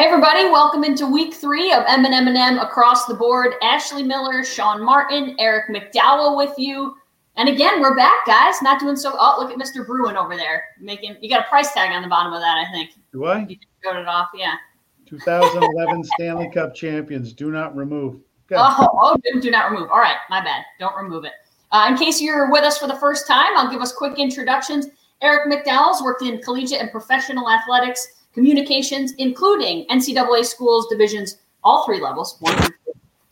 Hey everybody, welcome into week three of M and M and M across the board. Ashley Miller, Sean Martin, Eric McDowell with you. And again, we're back, guys. Not doing so. Oh, look at Mr. Bruin over there making. You got a price tag on the bottom of that, I think. Do I? You wrote it off, yeah. 2011 Stanley Cup champions. Do not remove. Oh, oh, do, do not remove. All right, my bad. Don't remove it. Uh, in case you're with us for the first time, I'll give us quick introductions. Eric McDowell's worked in collegiate and professional athletics, communications, including NCAA schools divisions, all three levels, one,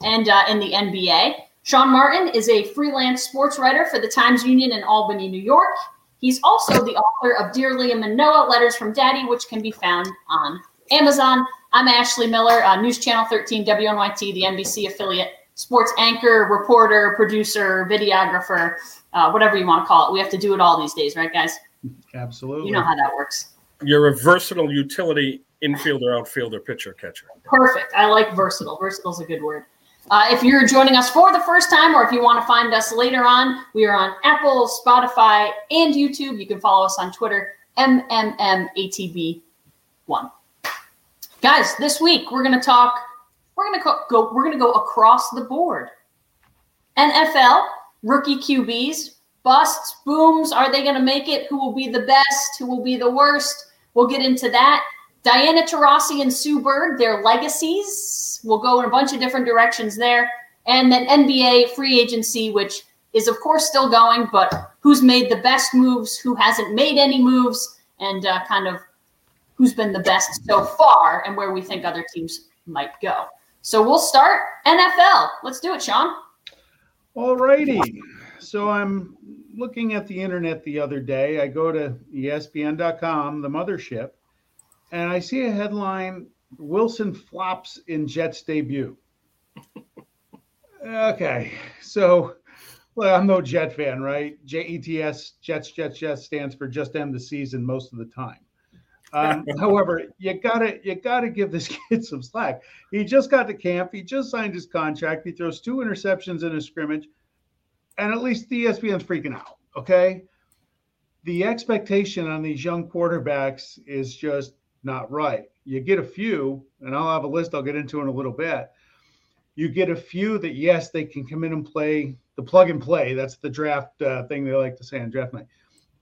and uh, in the NBA. Sean Martin is a freelance sports writer for the Times Union in Albany, New York. He's also the author of Dear Liam and Noah Letters from Daddy, which can be found on Amazon. I'm Ashley Miller, uh, News Channel 13, WNYT, the NBC affiliate, sports anchor, reporter, producer, videographer, uh, whatever you want to call it. We have to do it all these days, right, guys? Absolutely. You know how that works. You're a versatile utility infielder, outfielder, pitcher, catcher. Perfect. I like versatile. Versatile is a good word. Uh, if you're joining us for the first time, or if you want to find us later on, we are on Apple, Spotify, and YouTube. You can follow us on Twitter, MMMATB1. Guys, this week we're going to talk. We're going to go. We're going to go across the board. NFL rookie QBs, busts, booms. Are they going to make it? Who will be the best? Who will be the worst? We'll get into that. Diana Taurasi and Sue Bird, their legacies. We'll go in a bunch of different directions there. And then NBA free agency, which is, of course, still going, but who's made the best moves, who hasn't made any moves, and uh, kind of who's been the best so far and where we think other teams might go. So we'll start NFL. Let's do it, Sean. All righty. So I'm looking at the internet the other day. I go to ESPN.com, the mothership, and I see a headline Wilson flops in Jets debut. okay. So, well, I'm no Jet fan, right? JETS, Jets, Jets, Jets stands for just end the season most of the time. Um, however, you gotta you gotta give this kid some slack. He just got to camp. He just signed his contract. He throws two interceptions in a scrimmage, and at least ESPN's freaking out. Okay, the expectation on these young quarterbacks is just not right. You get a few, and I'll have a list I'll get into in a little bit. You get a few that yes, they can come in and play the plug and play. That's the draft uh, thing they like to say on draft night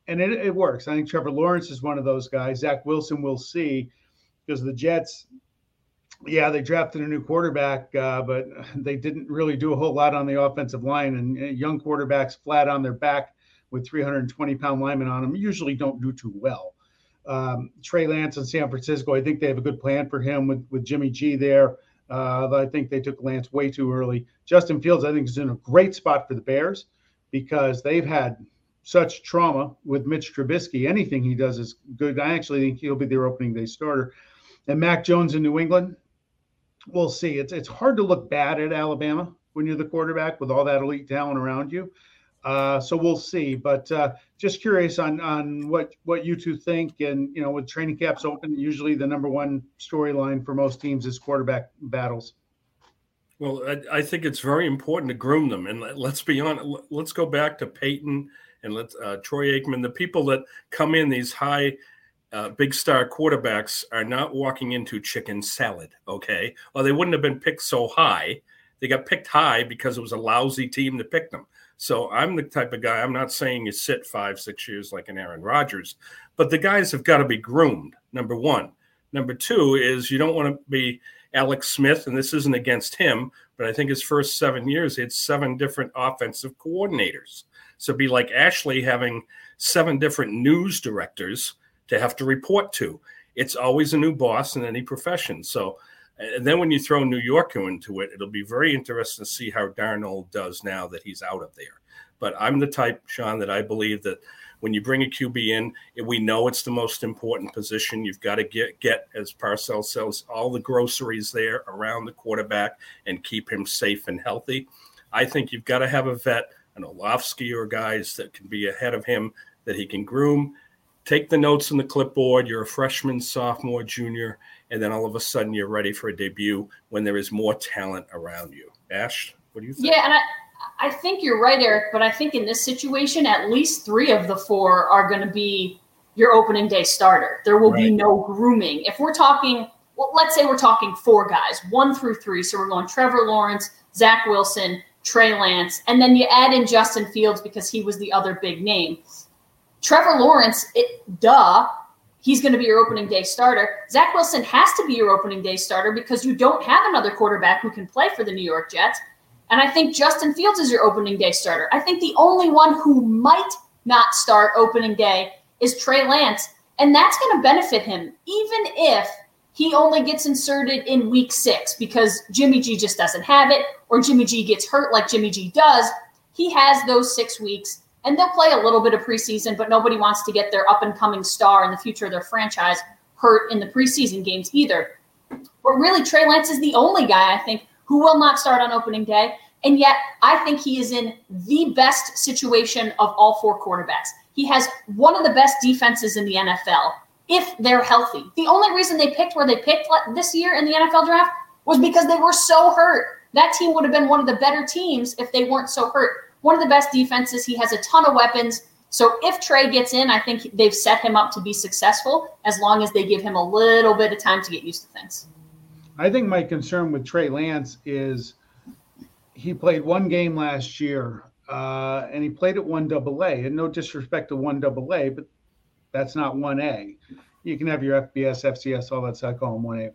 and it, it works. I think Trevor Lawrence is one of those guys. Zach Wilson, we'll see, because the Jets, yeah, they drafted a new quarterback, uh, but they didn't really do a whole lot on the offensive line. And uh, young quarterbacks flat on their back with 320 pound linemen on them usually don't do too well. Um, Trey Lance in San Francisco, I think they have a good plan for him with, with Jimmy G there. Uh, I think they took Lance way too early. Justin Fields, I think, is in a great spot for the Bears because they've had such trauma with Mitch Trubisky. Anything he does is good. I actually think he'll be their opening day starter. And Mac Jones in New England, we'll see. It's it's hard to look bad at Alabama when you're the quarterback with all that elite talent around you. Uh, so we'll see. But uh, just curious on on what what you two think. And you know, with training caps open, usually the number one storyline for most teams is quarterback battles. Well, I, I think it's very important to groom them. And let's be honest. Let's go back to Peyton and let uh, Troy Aikman, the people that come in these high, uh, big star quarterbacks are not walking into chicken salad. Okay, well they wouldn't have been picked so high. They got picked high because it was a lousy team to pick them. So I'm the type of guy. I'm not saying you sit five, six years like an Aaron Rodgers, but the guys have got to be groomed. Number one. Number two is you don't want to be Alex Smith, and this isn't against him, but I think his first seven years, he had seven different offensive coordinators. So be like Ashley having seven different news directors to have to report to. It's always a new boss in any profession. So, and then when you throw New Yorker into it, it'll be very interesting to see how Darnold does now that he's out of there. But I'm the type, Sean, that I believe that when you bring a QB in, we know it's the most important position. You've got to get get as Parcells says all the groceries there around the quarterback and keep him safe and healthy. I think you've got to have a vet an Orlovsky or guys that can be ahead of him that he can groom. Take the notes in the clipboard. You're a freshman, sophomore, junior, and then all of a sudden you're ready for a debut when there is more talent around you. Ash, what do you think? Yeah, and I, I think you're right, Eric. But I think in this situation, at least three of the four are going to be your opening day starter. There will right. be no grooming. If we're talking well, let's say we're talking four guys, one through three. So we're going Trevor Lawrence, Zach Wilson, Trey Lance, and then you add in Justin Fields because he was the other big name. Trevor Lawrence, it, duh, he's going to be your opening day starter. Zach Wilson has to be your opening day starter because you don't have another quarterback who can play for the New York Jets. And I think Justin Fields is your opening day starter. I think the only one who might not start opening day is Trey Lance. And that's going to benefit him, even if he only gets inserted in week six because Jimmy G just doesn't have it, or Jimmy G gets hurt like Jimmy G does. He has those six weeks, and they'll play a little bit of preseason, but nobody wants to get their up and coming star in the future of their franchise hurt in the preseason games either. But really, Trey Lance is the only guy I think who will not start on opening day. And yet, I think he is in the best situation of all four quarterbacks. He has one of the best defenses in the NFL if they're healthy. The only reason they picked where they picked this year in the NFL draft was because they were so hurt. That team would have been one of the better teams if they weren't so hurt. One of the best defenses. He has a ton of weapons. So if Trey gets in, I think they've set him up to be successful as long as they give him a little bit of time to get used to things. I think my concern with Trey Lance is he played one game last year uh, and he played at one double A. And no disrespect to one double A, but that's not 1A. You can have your FBS, FCS, all that stuff, call them 1A.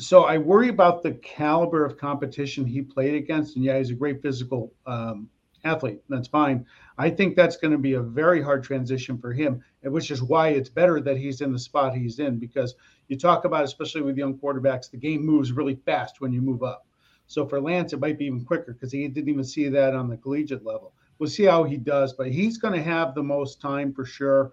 So I worry about the caliber of competition he played against. And yeah, he's a great physical um, athlete. That's fine. I think that's going to be a very hard transition for him, which is why it's better that he's in the spot he's in because you talk about, especially with young quarterbacks, the game moves really fast when you move up. So for Lance, it might be even quicker because he didn't even see that on the collegiate level. We'll see how he does, but he's going to have the most time for sure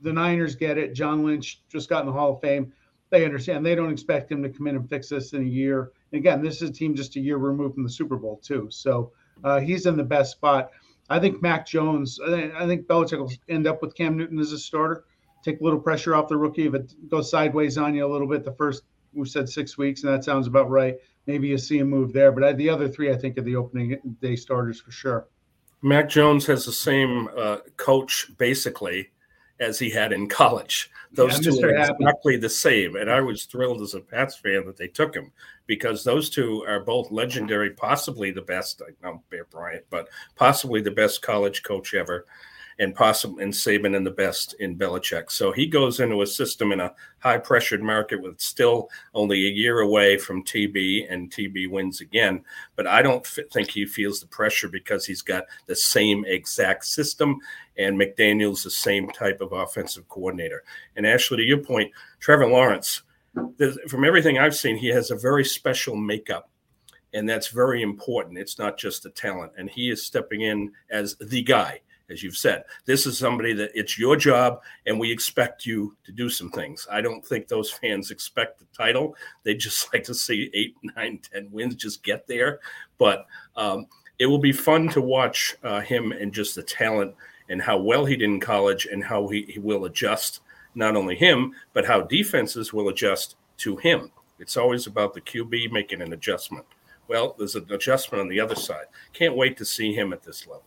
the Niners get it. John Lynch just got in the Hall of Fame. They understand. They don't expect him to come in and fix this in a year. And again, this is a team just a year removed from the Super Bowl too. So uh, he's in the best spot. I think Mac Jones. I think, I think Belichick will end up with Cam Newton as a starter. Take a little pressure off the rookie. If it goes sideways on you a little bit, the first we said six weeks, and that sounds about right. Maybe you see a move there, but I, the other three, I think, are the opening day starters for sure. Mac Jones has the same uh, coach basically as he had in college. Those yeah, two are exactly the same. And I was thrilled as a Pats fan that they took him because those two are both legendary, possibly the best, I know Bear Bryant, but possibly the best college coach ever and possibly and Saban and the best in Belichick. So he goes into a system in a high pressured market with still only a year away from TB, and TB wins again. But I don't f- think he feels the pressure because he's got the same exact system, and McDaniel's the same type of offensive coordinator. And Ashley, to your point, Trevor Lawrence, from everything I've seen, he has a very special makeup and that's very important. It's not just the talent, and he is stepping in as the guy as you've said. This is somebody that it's your job, and we expect you to do some things. I don't think those fans expect the title. They just like to see eight, nine, ten wins, just get there. But um, it will be fun to watch uh, him and just the talent and how well he did in college and how he, he will adjust not only him, but how defenses will adjust to him. It's always about the QB making an adjustment. Well, there's an adjustment on the other side. Can't wait to see him at this level.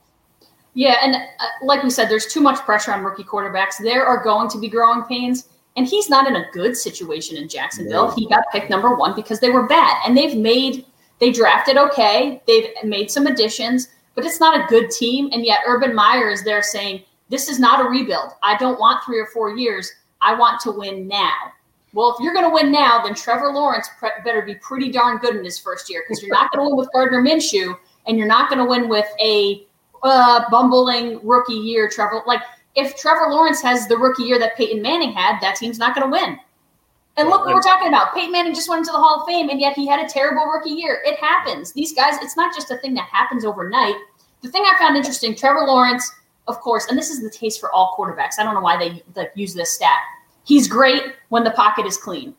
Yeah, and uh, like we said, there's too much pressure on rookie quarterbacks. There are going to be growing pains, and he's not in a good situation in Jacksonville. No. He got picked number one because they were bad, and they've made they drafted okay. They've made some additions, but it's not a good team. And yet, Urban Meyer is there saying, "This is not a rebuild. I don't want three or four years. I want to win now." Well, if you're going to win now, then Trevor Lawrence better be pretty darn good in his first year because you're not going to win with Gardner Minshew, and you're not going to win with a uh, bumbling rookie year, Trevor. Like if Trevor Lawrence has the rookie year that Peyton Manning had, that team's not going to win. And look what we're talking about. Peyton Manning just went into the Hall of Fame, and yet he had a terrible rookie year. It happens. These guys, it's not just a thing that happens overnight. The thing I found interesting, Trevor Lawrence, of course, and this is the case for all quarterbacks. I don't know why they, they use this stat. He's great when the pocket is clean.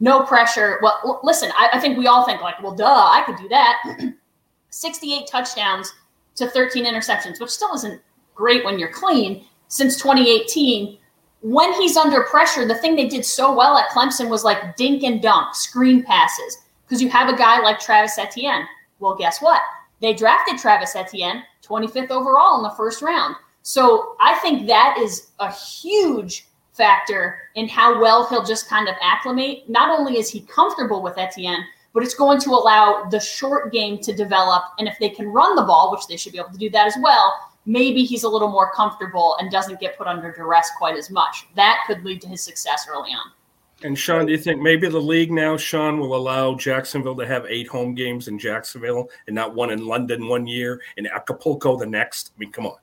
No pressure. Well, listen, I, I think we all think like, well, duh, I could do that. 68 touchdowns to 13 interceptions, which still isn't great when you're clean since 2018. When he's under pressure, the thing they did so well at Clemson was like dink and dunk, screen passes, because you have a guy like Travis Etienne. Well, guess what? They drafted Travis Etienne 25th overall in the first round. So I think that is a huge factor in how well he'll just kind of acclimate. Not only is he comfortable with Etienne, but it's going to allow the short game to develop. And if they can run the ball, which they should be able to do that as well, maybe he's a little more comfortable and doesn't get put under duress quite as much. That could lead to his success early on. And Sean, do you think maybe the league now, Sean, will allow Jacksonville to have eight home games in Jacksonville and not one in London one year and Acapulco the next? I mean, come on.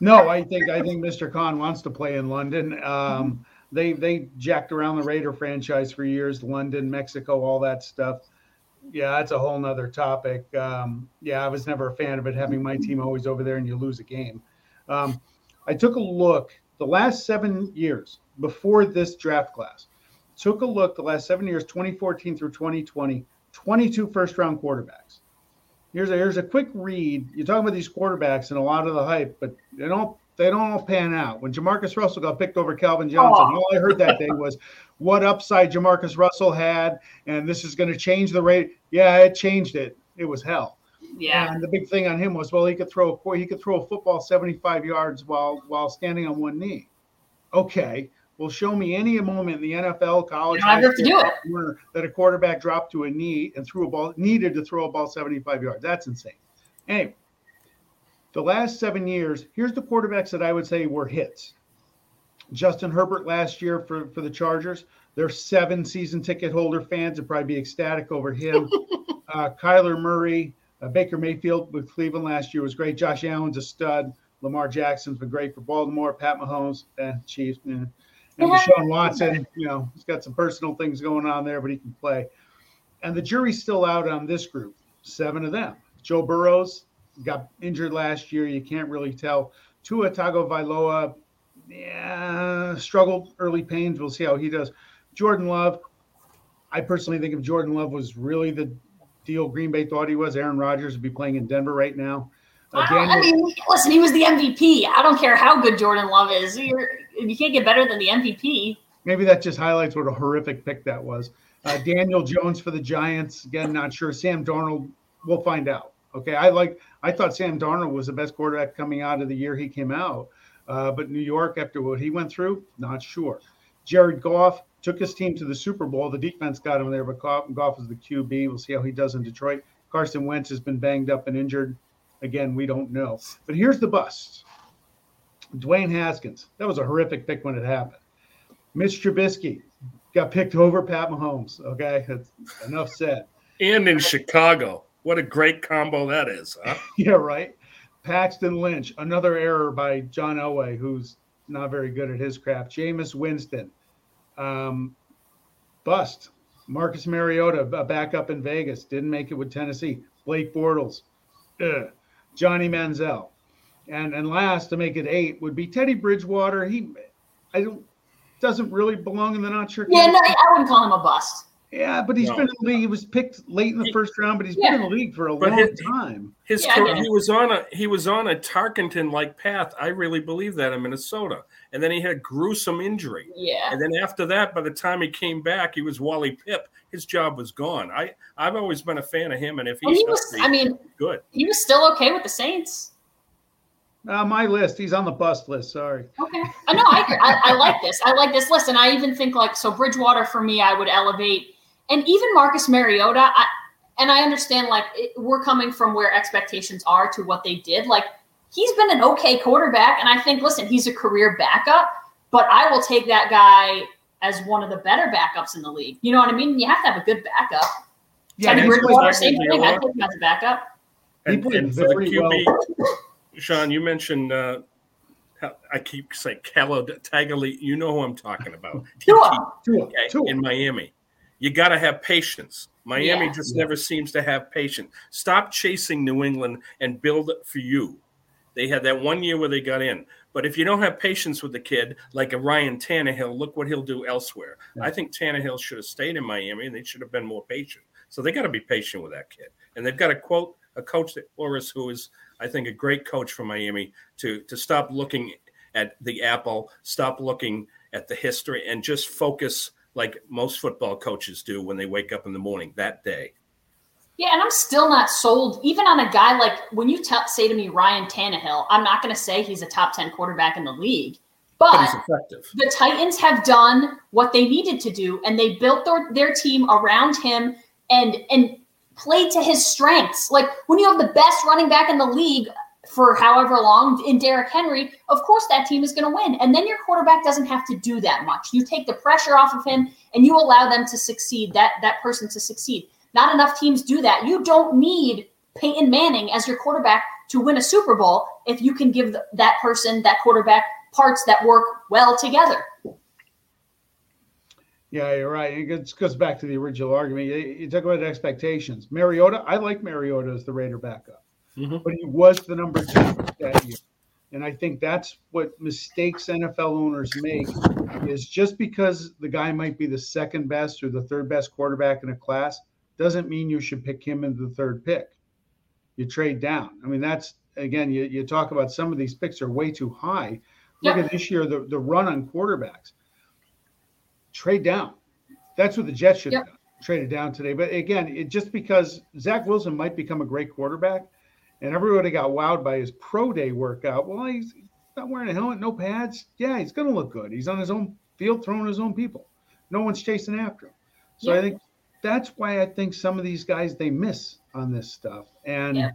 No, I think I think Mr. Khan wants to play in London. Um, they they jacked around the Raider franchise for years, London, Mexico, all that stuff. Yeah, that's a whole nother topic. Um, yeah, I was never a fan of it having my team always over there and you lose a game. Um, I took a look the last seven years before this draft class. Took a look the last seven years, 2014 through 2020, 22 first round quarterbacks. Here's a here's a quick read. You're talking about these quarterbacks and a lot of the hype, but they don't they don't all pan out. When Jamarcus Russell got picked over Calvin Johnson, oh. all I heard that day was what upside Jamarcus Russell had, and this is going to change the rate. Yeah, it changed it. It was hell. Yeah. And the big thing on him was, well, he could throw a he could throw a football 75 yards while while standing on one knee. Okay, well, show me any moment in the NFL, college, you have to do it. that a quarterback dropped to a knee and threw a ball, needed to throw a ball 75 yards. That's insane. Anyway, the last seven years, here's the quarterbacks that I would say were hits. Justin Herbert last year for, for the Chargers. There's seven season ticket holder fans would probably be ecstatic over him. uh, Kyler Murray, uh, Baker Mayfield with Cleveland last year was great. Josh Allen's a stud. Lamar Jackson's been great for Baltimore. Pat Mahomes, eh, Chiefs. Eh and Deshaun Watson, you know, he's got some personal things going on there, but he can play. And the jury's still out on this group, seven of them. Joe Burrow's got injured last year. You can't really tell. Tua Tagovailoa, yeah, struggled early pains. We'll see how he does. Jordan Love, I personally think if Jordan Love was really the deal Green Bay thought he was, Aaron Rodgers would be playing in Denver right now. Uh, Daniel, I mean, listen, he was the MVP. I don't care how good Jordan Love is. You're, you can't get better than the MVP. Maybe that just highlights what a horrific pick that was. Uh, Daniel Jones for the Giants. Again, not sure. Sam Darnold, we'll find out. Okay, I like. I thought Sam Darnold was the best quarterback coming out of the year he came out, uh, but New York, after what he went through, not sure. Jared Goff took his team to the Super Bowl. The defense got him there, but Goff, Goff is the QB. We'll see how he does in Detroit. Carson Wentz has been banged up and injured. Again, we don't know. But here's the bust. Dwayne Haskins. That was a horrific pick when it happened. Mitch Trubisky got picked over Pat Mahomes. Okay, that's enough said. And in Chicago, what a great combo that is. Huh? yeah, right. Paxton Lynch, another error by John Elway, who's not very good at his craft. Jameis Winston, um, bust. Marcus Mariota, a backup in Vegas, didn't make it with Tennessee. Blake Bortles, ugh. Johnny Manziel, and and last to make it eight would be Teddy Bridgewater. He, I don't, doesn't really belong in the not sure. Yeah, no, I wouldn't call him a bust. Yeah, but he's no. been in the league. He was picked late in the first round, but he's yeah. been in the league for a but long his, time. His yeah, career, he was on a he was on a Tarkenton like path. I really believe that in Minnesota, and then he had a gruesome injury. Yeah, and then after that, by the time he came back, he was Wally Pipp. His job was gone. I I've always been a fan of him, and if he's he was, healthy, I mean, good. He was still okay with the Saints. Uh, my list. He's on the bust list. Sorry. Okay. I know. I, I, I like this. I like this list, and I even think like so. Bridgewater for me, I would elevate, and even Marcus Mariota. I, and I understand like it, we're coming from where expectations are to what they did. Like he's been an okay quarterback, and I think listen, he's a career backup, but I will take that guy as one of the better backups in the league. You know what I mean? You have to have a good backup. Yeah, Teddy Bridgewater, same thing. I think as a backup. And, and for the QB, well. Sean, you mentioned uh, I keep saying Calo Tagali. You know who I'm talking about. Tua. Okay, in Miami. You got to have patience. Miami yeah. just yeah. never seems to have patience. Stop chasing New England and build it for you. They had that one year where they got in. But if you don't have patience with the kid, like a Ryan Tannehill, look what he'll do elsewhere. Yeah. I think Tannehill should have stayed in Miami and they should have been more patient. So they got to be patient with that kid. And they've got to quote a coach that Flores, who is I think a great coach for Miami to to stop looking at the apple, stop looking at the history, and just focus like most football coaches do when they wake up in the morning that day. Yeah, and I'm still not sold even on a guy like when you t- say to me Ryan Tannehill, I'm not going to say he's a top 10 quarterback in the league. But, but he's effective. the Titans have done what they needed to do, and they built their, their team around him and and played to his strengths. Like when you have the best running back in the league for however long in Derrick Henry, of course that team is going to win. And then your quarterback doesn't have to do that much. You take the pressure off of him and you allow them to succeed, that that person to succeed. Not enough teams do that. You don't need Peyton Manning as your quarterback to win a Super Bowl if you can give that person, that quarterback, parts that work well together. Yeah, you're right. It goes back to the original argument. You talk about expectations. Mariota, I like Mariota as the Raider backup, mm-hmm. but he was the number two that year. And I think that's what mistakes NFL owners make is just because the guy might be the second best or the third best quarterback in a class doesn't mean you should pick him in the third pick. You trade down. I mean, that's again, you, you talk about some of these picks are way too high. Look yep. at this year, the, the run on quarterbacks. Trade down. That's what the Jets should yep. have done. Traded down today. But again, it just because Zach Wilson might become a great quarterback, and everybody got wowed by his pro day workout. Well, he's not wearing a helmet, no pads. Yeah, he's going to look good. He's on his own field throwing his own people. No one's chasing after him. So I think that's why I think some of these guys they miss on this stuff. And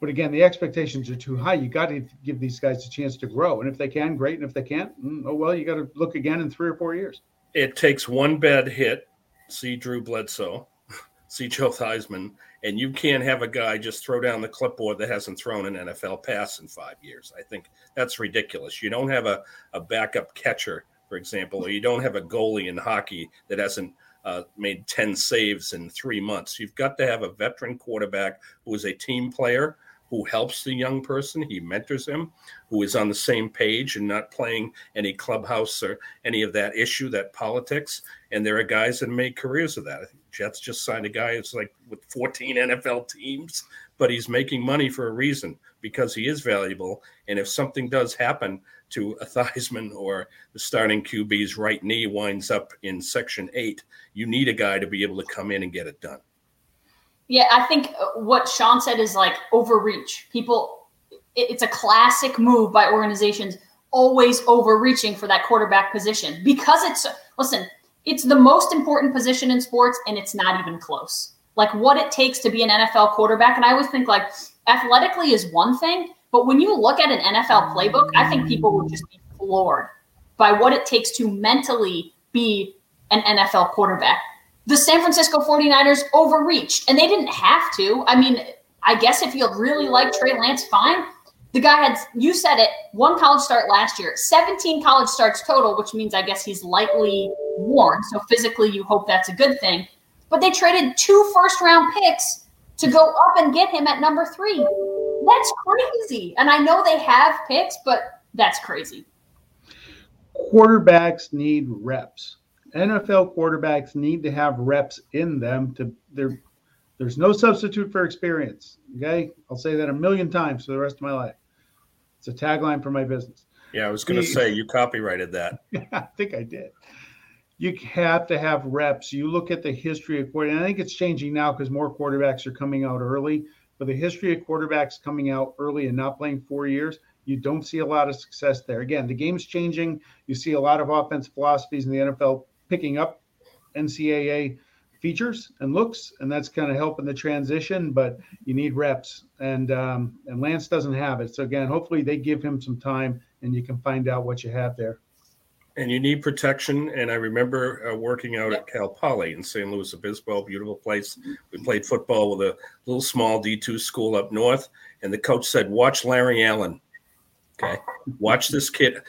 but again, the expectations are too high. You got to give these guys a chance to grow, and if they can, great. And if they can't, mm, oh well, you got to look again in three or four years. It takes one bad hit. See Drew Bledsoe, see Joe Theismann, and you can't have a guy just throw down the clipboard that hasn't thrown an NFL pass in five years. I think that's ridiculous. You don't have a, a backup catcher, for example, or you don't have a goalie in hockey that hasn't uh, made 10 saves in three months. You've got to have a veteran quarterback who is a team player, who helps the young person, he mentors him, who is on the same page and not playing any clubhouse or any of that issue, that politics. And there are guys that make careers of that. Jets just signed a guy who's like with 14 NFL teams, but he's making money for a reason because he is valuable. And if something does happen to a Theismann or the starting QB's right knee winds up in section eight, you need a guy to be able to come in and get it done. Yeah, I think uh, what Sean said is like overreach. People, it's a classic move by organizations always overreaching for that quarterback position because it's, listen, it's the most important position in sports and it's not even close. Like what it takes to be an NFL quarterback. And I always think like athletically is one thing, but when you look at an NFL playbook, I think people would just be floored by what it takes to mentally be an NFL quarterback the San Francisco 49ers overreached and they didn't have to. I mean, I guess if you really like Trey Lance, fine. The guy had, you said it, one college start last year, 17 college starts total, which means I guess he's lightly worn. So physically, you hope that's a good thing. But they traded two first round picks to go up and get him at number three. That's crazy. And I know they have picks, but that's crazy. Quarterbacks need reps. NFL quarterbacks need to have reps in them to there there's no substitute for experience. Okay. I'll say that a million times for the rest of my life. It's a tagline for my business. Yeah, I was going to say you copyrighted that. I think I did. You have to have reps. You look at the history of quarterback. I think it's changing now because more quarterbacks are coming out early. But the history of quarterbacks coming out early and not playing four years, you don't see a lot of success there. Again, the game's changing. You see a lot of offense philosophies in the NFL picking up NCAA features and looks, and that's kind of helping the transition. But you need reps, and um, and Lance doesn't have it. So again, hopefully they give him some time, and you can find out what you have there. And you need protection. And I remember uh, working out at Cal Poly in San Luis Obispo, beautiful place. We played football with a little small D two school up north, and the coach said, "Watch Larry Allen." Okay, watch this kid.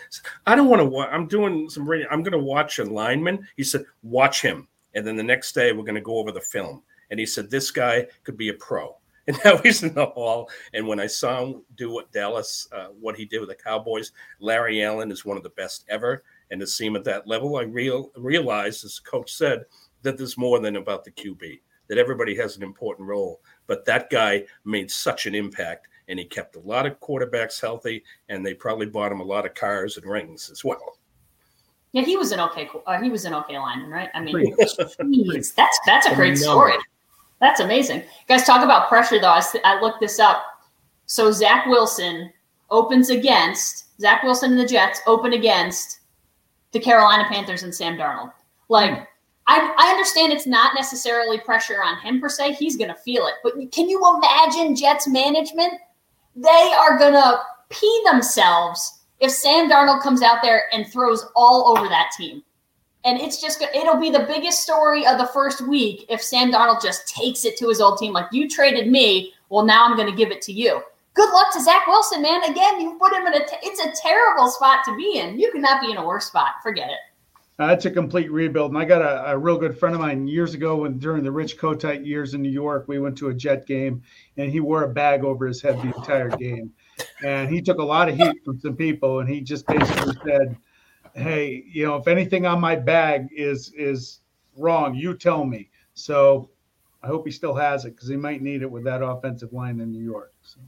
I don't want to watch. I'm doing some radio. I'm going to watch a lineman. He said, watch him. And then the next day, we're going to go over the film. And he said, this guy could be a pro. And now he's in the hall. And when I saw him do what Dallas, uh, what he did with the Cowboys, Larry Allen is one of the best ever. And to see him at that level, I real, realized, as the coach said, that there's more than about the QB, that everybody has an important role. But that guy made such an impact and he kept a lot of quarterbacks healthy, and they probably bought him a lot of cars and rings as well. Yeah, he was an okay. Uh, he was an okay lineman, right? I mean, geez, that's that's a great story. That's amazing, guys. Talk about pressure, though. I, I looked this up. So Zach Wilson opens against Zach Wilson and the Jets open against the Carolina Panthers and Sam Darnold. Like, I, I understand it's not necessarily pressure on him per se. He's going to feel it. But can you imagine Jets management? They are going to pee themselves if Sam Darnold comes out there and throws all over that team. And it's just, it'll be the biggest story of the first week if Sam Darnold just takes it to his old team. Like, you traded me. Well, now I'm going to give it to you. Good luck to Zach Wilson, man. Again, you put him in a, t- it's a terrible spot to be in. You cannot be in a worse spot. Forget it. Uh, it's a complete rebuild. And I got a, a, real good friend of mine years ago when during the Rich Kotite years in New York, we went to a Jet game and he wore a bag over his head the entire game. And he took a lot of heat from some people and he just basically said, Hey, you know, if anything on my bag is is wrong, you tell me. So I hope he still has it because he might need it with that offensive line in New York. So.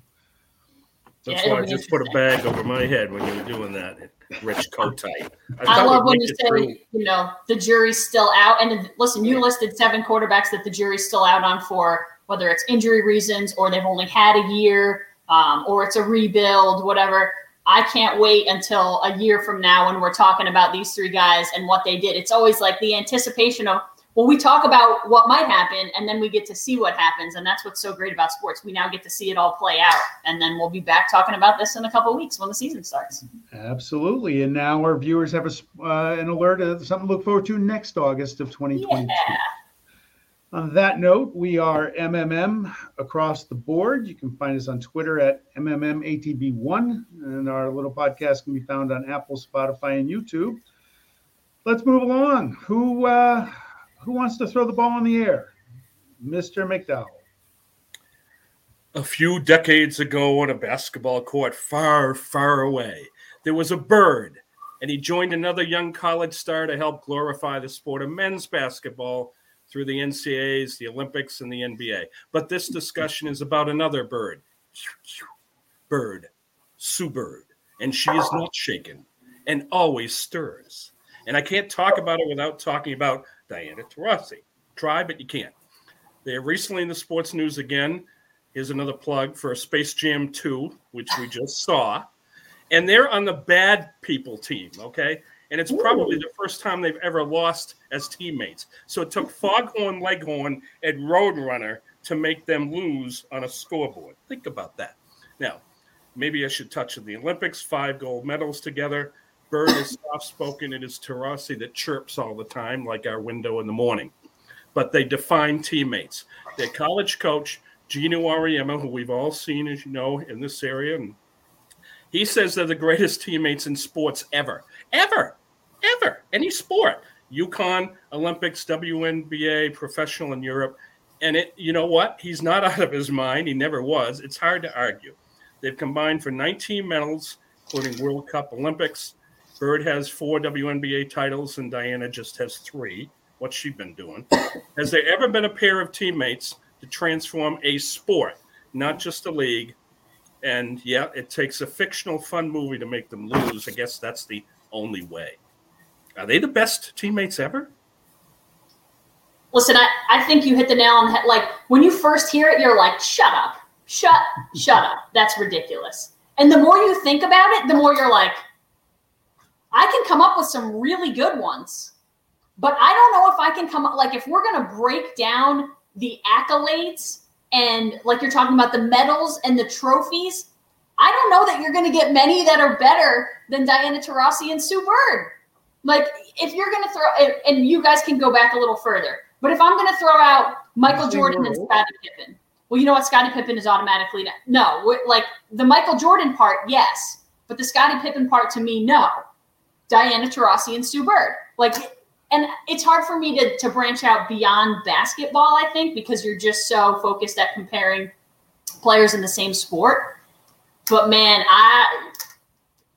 That's yeah, why I just put a bag over my head when you were doing that, Rich Kotite. I, I love when you say, through. you know, the jury's still out. And listen, you listed seven quarterbacks that the jury's still out on for whether it's injury reasons or they've only had a year um, or it's a rebuild, whatever. I can't wait until a year from now when we're talking about these three guys and what they did. It's always like the anticipation of well, we talk about what might happen and then we get to see what happens. And that's what's so great about sports. We now get to see it all play out. And then we'll be back talking about this in a couple weeks when the season starts. Absolutely. And now our viewers have a, uh, an alert of something to look forward to next August of 2022. Yeah. On that note, we are MMM across the board. You can find us on Twitter at MMMATB1, and our little podcast can be found on Apple, Spotify, and YouTube. Let's move along. Who uh, who wants to throw the ball in the air? Mr. McDowell. A few decades ago on a basketball court far, far away, there was a bird, and he joined another young college star to help glorify the sport of men's basketball through the NCAAs, the Olympics, and the NBA. But this discussion is about another bird. Bird, Sue Bird. And she is not shaken and always stirs. And I can't talk about it without talking about Diana Taurasi. Try, but you can't. They are recently in the sports news again. Here's another plug for Space Jam 2, which we just saw. And they're on the bad people team, okay? And it's probably the first time they've ever lost as teammates. So it took hmm. Foghorn Leghorn and Roadrunner to make them lose on a scoreboard. Think about that. Now, maybe I should touch on the Olympics, five gold medals together. Bird is soft spoken. It is Taurasi that chirps all the time, like our window in the morning. But they define teammates. Their college coach, Geno Auriemma, who we've all seen, as you know, in this area, and he says they're the greatest teammates in sports ever, ever, ever, any sport. UConn, Olympics, WNBA, professional in Europe. And it, you know what? He's not out of his mind. He never was. It's hard to argue. They've combined for 19 medals, including World Cup, Olympics, Bird has four WNBA titles, and Diana just has three. What's she been doing? has there ever been a pair of teammates to transform a sport, not just a league? And yeah, it takes a fictional fun movie to make them lose. I guess that's the only way. Are they the best teammates ever? Listen, I, I think you hit the nail on the head. Like when you first hear it, you're like, shut up, shut, shut up. That's ridiculous. And the more you think about it, the more you're like, I can come up with some really good ones, but I don't know if I can come up like if we're going to break down the accolades and like you're talking about the medals and the trophies. I don't know that you're going to get many that are better than Diana Taurasi and Sue Bird. Like if you're going to throw, and you guys can go back a little further, but if I'm going to throw out Michael Jordan and Scottie Pippen, well, you know what? Scottie Pippen is automatically no. Like the Michael Jordan part, yes, but the Scottie Pippen part to me, no. Diana Taurasi and Sue Bird. Like, and it's hard for me to, to branch out beyond basketball, I think, because you're just so focused at comparing players in the same sport. But man, I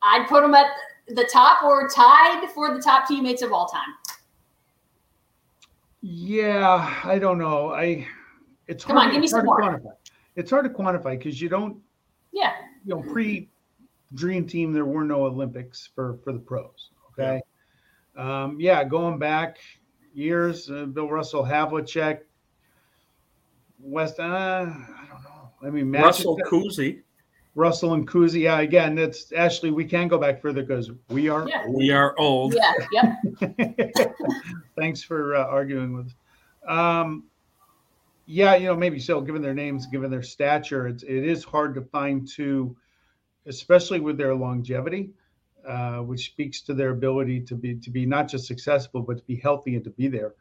I'd put them at the top or tied for the top teammates of all time. Yeah, I don't know. I it's come hard, on, give me some more. Quantify. It's hard to quantify because you don't. Yeah. You know, pre dream team, there were no Olympics for for the pros. Okay, yeah, um, yeah going back years, uh, Bill Russell, Havlicek, West. Uh, I don't know. I mean, Russell Cousy. Russell and Cousy. Yeah, again, it's Ashley. We can go back further because we are Yeah. We are old. Yeah. Yep. Thanks for uh, arguing with. Um, yeah, you know, maybe so. Given their names, given their stature, it's it is hard to find two, especially with their longevity, uh, which speaks to their ability to be to be not just successful but to be healthy and to be there.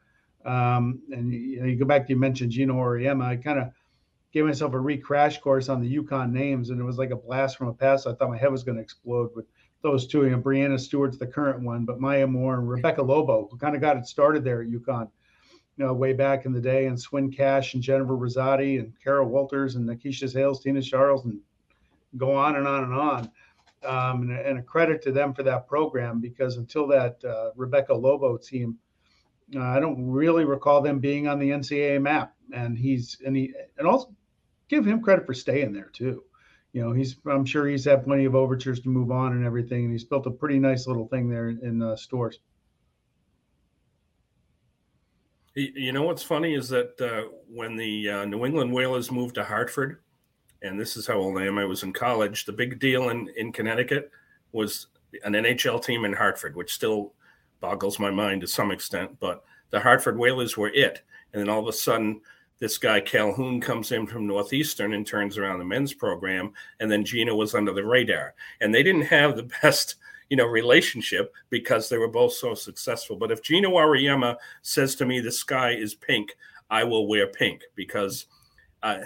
Um, and you know, you go back to you mentioned Geno Auriemma. I kind of gave myself a re crash course on the UConn names, and it was like a blast from a past. I thought my head was going to explode with those two. You know, Breanna Stewart's the current one, but Maya Moore and Rebecca Lobo, who kind of got it started there at UConn, you know, way back in the day, and Swin Cash and Jennifer Rizzotti and Kara Wolters and Nykesha Sales, Tina Charles, and go on and on and on. Um, and, and, a credit to them for that program because until that uh, Rebecca Lobo team, uh, I don't really recall them being on the NCAA map. And he's and he and also give him credit for staying there too. You know, he's I'm sure he's had plenty of overtures to move on and everything, and he's built a pretty nice little thing there in, uh, Storrs. You know what's funny is that uh, when the uh, New England Whalers moved to Hartford, and this is how old I am, I was in college. The big deal in, in Connecticut was an NHL team in Hartford, which still boggles my mind to some extent. But the Hartford Whalers were it. And then all of a sudden, this guy Calhoun comes in from Northeastern and turns around the men's program, and then Geno was under the radar. And they didn't have the best you know relationship because they were both so successful. But if Geno Auriemma says to me the sky is pink, I will wear pink because. Uh,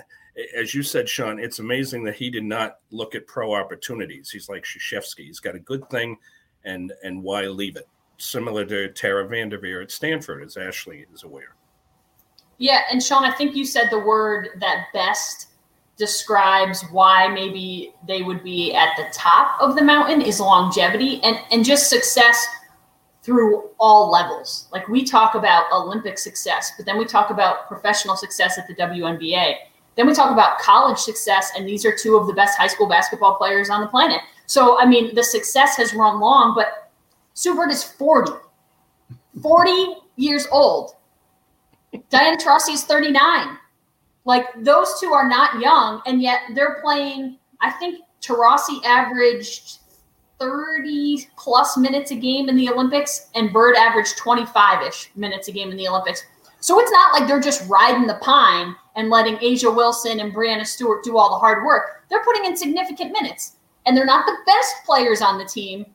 as you said, Sean, it's amazing that he did not look at pro opportunities. He's like Krzyzewski. He's got a good thing, and and why leave it? Similar to Tara Vanderveer at Stanford, as Ashley is aware. Yeah, and Sean, I think you said the word that best describes why maybe they would be at the top of the mountain is longevity and and just success through all levels. Like we talk about Olympic success, but then we talk about professional success at the WNBA. Then we talk about college success, and these are two of the best high school basketball players on the planet. So, I mean, the success has run long, but Sue Bird is 40, 40 years old. Diana Taurasi is 39. Like, those two are not young, and yet they're playing. I think Taurasi averaged 30 plus minutes a game in the Olympics, and Bird averaged 25 ish minutes a game in the Olympics. So it's not like they're just riding the pine and letting A'ja Wilson and Breanna Stewart do all the hard work. They're putting in significant minutes, and they're not the best players on the team,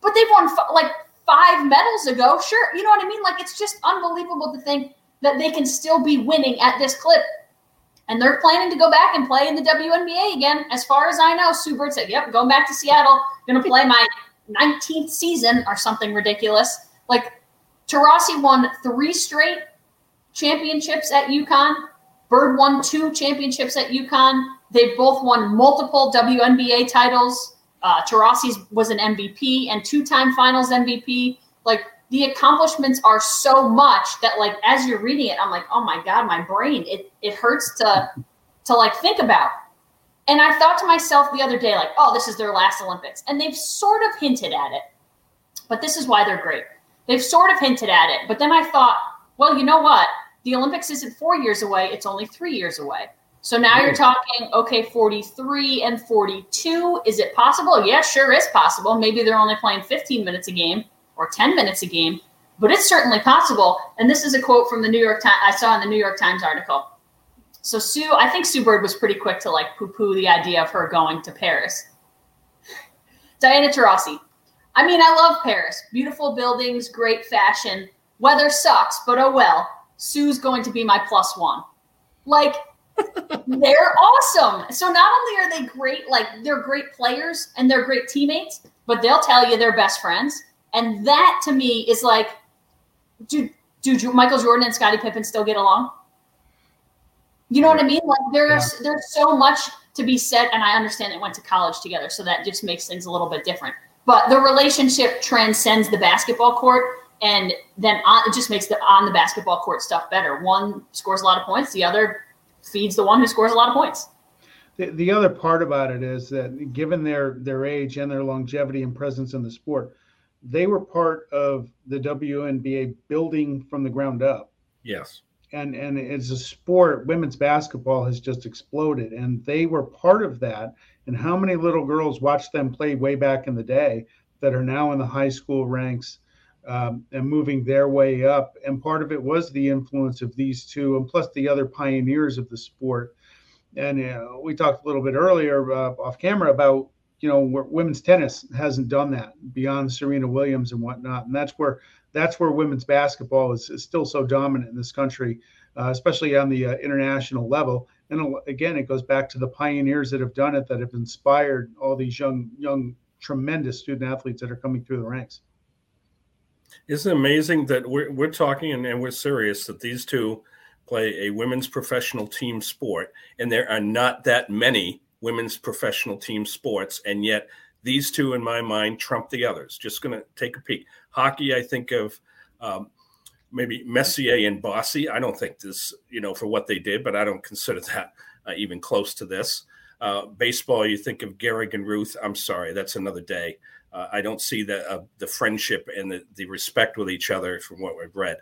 but they've won like five medals ago. Sure, you know what I mean? Like it's just unbelievable to think that they can still be winning at this clip. And they're planning to go back and play in the WNBA again. As far as I know, Sue Bird said, "Yep, going back to Seattle, going to play my 19th season or something ridiculous." Like Taurasi won three straight championships at UConn. Bird won two championships at UConn. They've both won multiple WNBA titles. Uh, Taurasi's was an MVP and two-time Finals MVP. Like the accomplishments are so much that, like, as you're reading it, I'm like, oh my god, my brain it it hurts to to like think about. And I thought to myself the other day, like, oh, this is their last Olympics, and they've sort of hinted at it. But this is why they're great. They've sort of hinted at it. But then I thought, well, you know what? the Olympics isn't four years away, it's only three years away. So now you're talking, okay, 43 and 42. Is it possible? Yeah, sure is possible. Maybe they're only playing 15 minutes a game or 10 minutes a game, but it's certainly possible. And this is a quote from the New York Times I saw in the New York Times article. So Sue, I think Sue Bird was pretty quick to like poo-poo the idea of her going to Paris. Diana Taurasi. I mean, I love Paris. Beautiful buildings, great fashion. Weather sucks, but oh well. Sue's going to be my plus one. Like, they're awesome. So not only are they great, like they're great players and they're great teammates, but they'll tell you they're best friends. And that to me is like, do do Michael Jordan and Scottie Pippen still get along? You know what I mean? Like there's yeah. there's so much to be said, and I understand they went to college together, so that just makes things a little bit different. But the relationship transcends the basketball court and then on, it just makes the on the basketball court stuff better. One scores a lot of points, the other feeds the one who scores a lot of points. The, the other part about it is that given their their age and their longevity and presence in the sport, they were part of the WNBA building from the ground up. Yes. and and as a sport, women's basketball has just exploded, and they were part of that. And how many little girls watched them play way back in the day that are now in the high school ranks um, and moving their way up? And part of it was the influence of these two, and plus the other pioneers of the sport. And uh, we talked a little bit earlier uh, off camera about you know women's tennis hasn't done that beyond Serena Williams and whatnot, and that's where that's where women's basketball is, is still so dominant in this country, uh, especially on the uh, international level. And again, it goes back to the pioneers that have done it, that have inspired all these young, young, tremendous student athletes that are coming through the ranks. Isn't it amazing that we're, we're talking and, and we're serious that these two play a women's professional team sport, and there are not that many women's professional team sports, and yet these two, in my mind, trump the others. Just going to take a peek. Hockey, I think of um, maybe Messier and Bossy. I don't think this, you know, for what they did, but I don't consider that uh, even close to this. Uh, baseball, you think of Gehrig and Ruth. I'm sorry, that's another day. Uh, I don't see the uh, the friendship and the, the respect with each other from what we've read,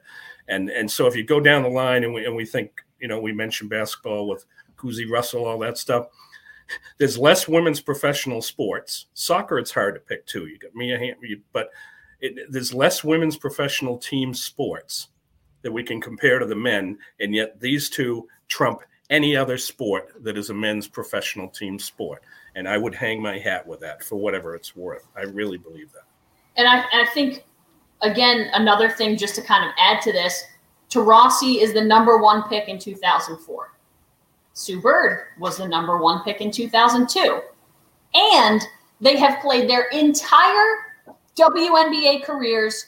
and and so if you go down the line and we and we think you know we mentioned basketball with Cousy Russell, all that stuff there's less women's professional sports. Soccer, it's hard to pick too. You got Mia Hamm, but it, there's less women's professional team sports that we can compare to the men, and yet these two trump any other sport that is a men's professional team sport. And I would hang my hat with that for whatever it's worth. I really believe that. And I, I think, again, another thing just to kind of add to this, Taurasi is the number one pick in 2004. Sue Bird was the number one pick in 2002. And they have played their entire WNBA careers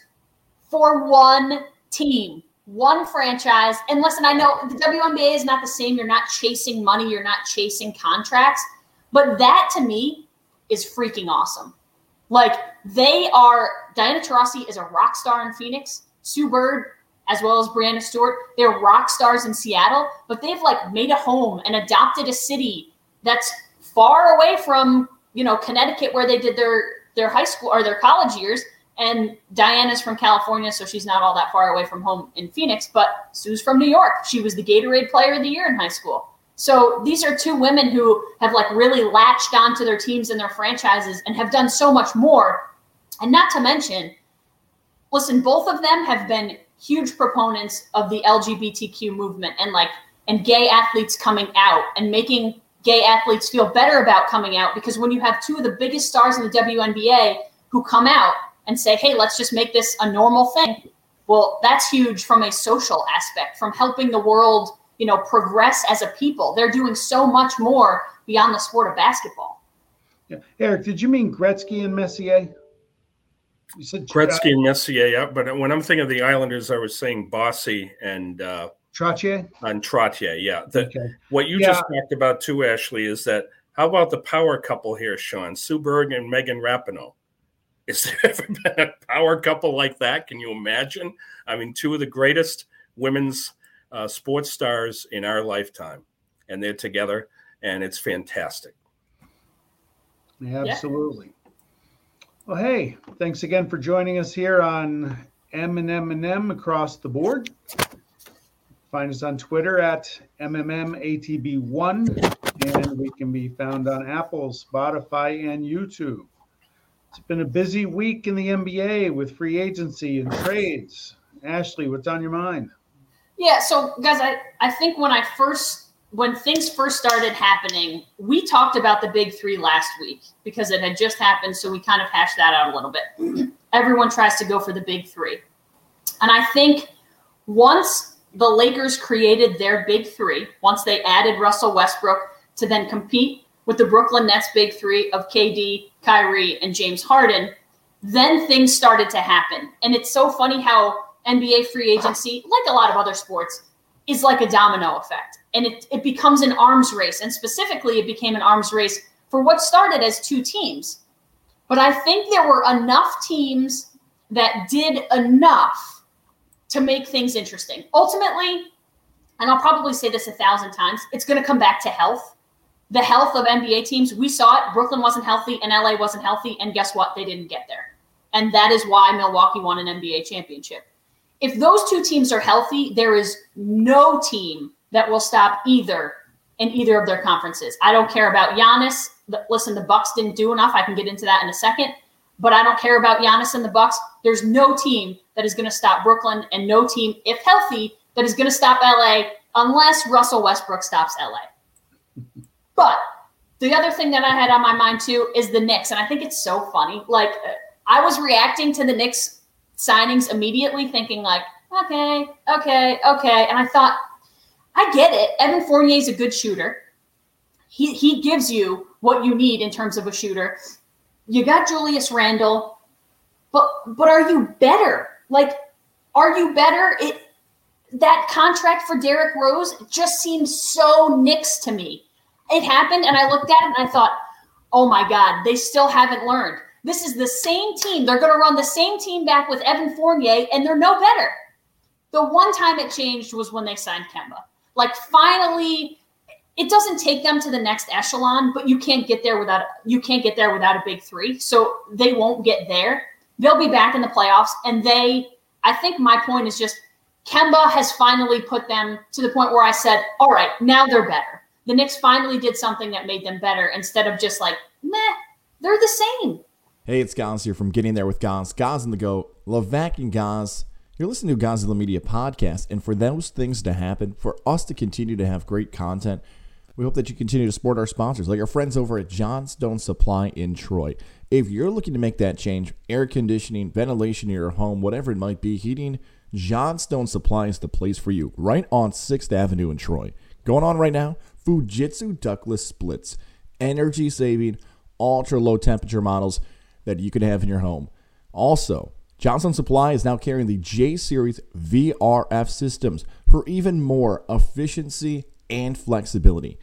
for one team, one franchise. And listen, I know the WNBA is not the same. You're not chasing money, you're not chasing contracts. But that to me is freaking awesome. Like they are, Diana Taurasi is a rock star in Phoenix. Sue Bird as well as Breanna Stewart. They're rock stars in Seattle, but they've like made a home and adopted a city that's far away from, you know, Connecticut where they did their their high school or their college years. And Diana's from California, so she's not all that far away from home in Phoenix, but Sue's from New York. She was the Gatorade player of the year in high school. So these are two women who have like really latched onto their teams and their franchises and have done so much more. And not to mention, listen, both of them have been huge proponents of the LGBTQ movement and like and gay athletes coming out and making gay athletes feel better about coming out because when you have two of the biggest stars in the WNBA who come out and say, "Hey, let's just make this a normal thing." Well, that's huge from a social aspect, from helping the world, you know, progress as a people. They're doing so much more beyond the sport of basketball. Yeah. Eric, did you mean Gretzky and Messier? You said Gretzky and Messier, yeah. But when I'm thinking of the Islanders, I was saying Bossy and uh, Trottier. And Trottier, yeah. The, okay. What you yeah. just talked about too, Ashley, is that how about the power couple here, Sean? Sue Bird and Megan Rapinoe. Is there ever been a power couple like that? Can you imagine? I mean, two of the greatest women's uh, sports stars in our lifetime, and they're together, and it's fantastic. Absolutely. Well, hey, thanks again for joining us here on M and M and M across the board. Find us on Twitter at MMMATB1, and we can be found on Apple, Spotify, and YouTube. It's been a busy week in the NBA with free agency and trades. Ashley, what's on your mind? Yeah, so guys, I, I think when I first when things first started happening, we talked about the big three last week because it had just happened. So we kind of hashed that out a little bit. Everyone tries to go for the big three. And I think once the Lakers created their big three, once they added Russell Westbrook to then compete with the Brooklyn Nets big three of KD, Kyrie, and James Harden, then things started to happen. And it's so funny how NBA free agency, like a lot of other sports, is like a domino effect and it, it becomes an arms race. And specifically, it became an arms race for what started as two teams. But I think there were enough teams that did enough to make things interesting. Ultimately, and I'll probably say this a thousand times, it's going to come back to health. The health of NBA teams, we saw it. Brooklyn wasn't healthy and LA wasn't healthy. And guess what? They didn't get there. And that is why Milwaukee won an NBA championship. If those two teams are healthy, there is no team that will stop either in either of their conferences. I don't care about Giannis. Listen, the Bucks didn't do enough. I can get into that in a second, but I don't care about Giannis and the Bucks. There's no team that is going to stop Brooklyn, and no team, if healthy, that is going to stop LA unless Russell Westbrook stops LA. But the other thing that I had on my mind too is the Knicks, and I think it's so funny. Like I was reacting to the Knicks signings immediately, thinking like, okay, okay, okay, and I thought I get it. Evan Fournier is a good shooter. He, he gives you what you need in terms of a shooter. You got Julius Randle, but but are you better? Like, are you better? It that contract for Derrick Rose just seems so Knicks to me. It happened, and I looked at it and I thought, oh my God, they still haven't learned. This is the same team. They're going to run the same team back with Evan Fournier, and they're no better. The one time it changed was when they signed Kemba. Like finally, it doesn't take them to the next echelon, but you can't get there without you can't get there without a big three. So they won't get there. They'll be back in the playoffs, and they. I think my point is just Kemba has finally put them to the point where I said, all right, now they're better. The Knicks finally did something that made them better instead of just like, meh, they're the same. Hey, it's Gaz here from Getting There with Gaz. Gaz and the Go. Levac and Gaz you're listening to Godzilla Media Podcast, and for those things to happen, for us to continue to have great content, we hope that you continue to support our sponsors, like our friends over at Johnstone Supply in Troy. If you're looking to make that change, air conditioning, ventilation in your home, whatever it might be, heating, Johnstone Supply is the place for you, right on 6th Avenue in Troy. Going on right now, Fujitsu ductless splits, energy saving, ultra low temperature models that you can have in your home. Also, Johnstone Supply is now carrying the J Series VRF systems for even more efficiency and flexibility.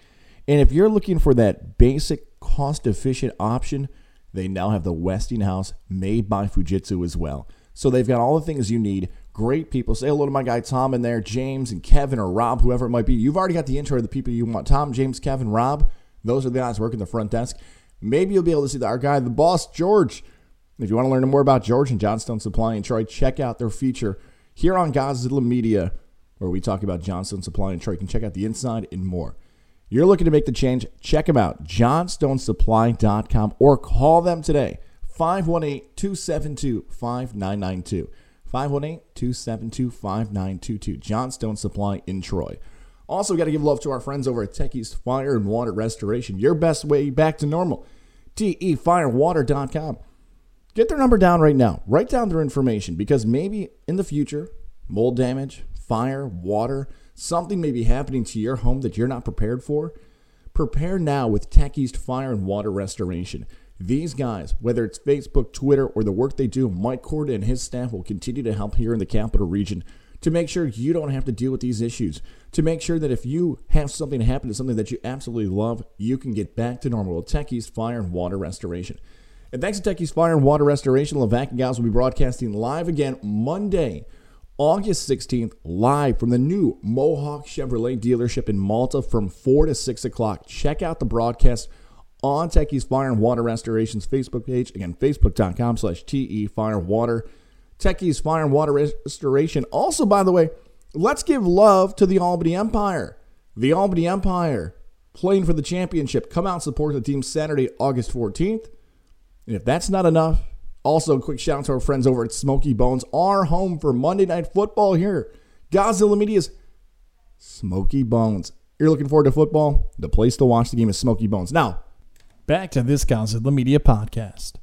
And if you're looking for that basic, cost efficient option, they now have the Westinghouse made by Fujitsu as well. So they've got all the things you need. Great people. Say hello to my guy Tom in there, James and Kevin or Rob, whoever it might be. You've already got the intro of the people you want. Tom, James, Kevin, Rob. Those are the guys working the front desk. Maybe you'll be able to see our guy, the boss, George if you want to learn more about George and Johnstone Supply in Troy, check out their feature here on Godzilla Media, where we talk about Johnstone Supply in Troy. You can check out the inside and more. You're looking to make the change, check them out, johnstonesupply.com, or call them today, 518 272 5992. 518 272 5922. Johnstone Supply in Troy. Also, got to give love to our friends over at Tech East Fire and Water Restoration, your best way back to normal. TEFirewater.com. Get their number down right now. Write down their information because maybe in the future, mold damage, fire, water, something may be happening to your home that you're not prepared for. Prepare now with Tech East Fire and Water Restoration. These guys, whether it's Facebook, Twitter, or the work they do, Mike Corda and his staff will continue to help here in the capital region to make sure you don't have to deal with these issues. To make sure that if you have something happen to something that you absolutely love, you can get back to normal with Tech East Fire and Water Restoration. And thanks to Tech East Fire and Water Restoration, Levac and Gaz will be broadcasting live again Monday, August 16th, live from the new Mohawk Chevrolet dealership in Malta from 4 to 6 o'clock. Check out the broadcast on Tech East Fire and Water Restoration's Facebook page. Again, facebook.com slash TE Fire Water. Tech East Fire and Water Restoration. Also, by the way, let's give love to the Albany Empire. The Albany Empire playing for the championship. Come out and support the team Saturday, August 14th. And if that's not enough, also a quick shout out to our friends over at Smokey Bones, our home for Monday Night Football here. Godzilla Media's Smokey Bones. You're looking forward to football? The place to watch the game is Smokey Bones. Now, back to this Godzilla Media podcast.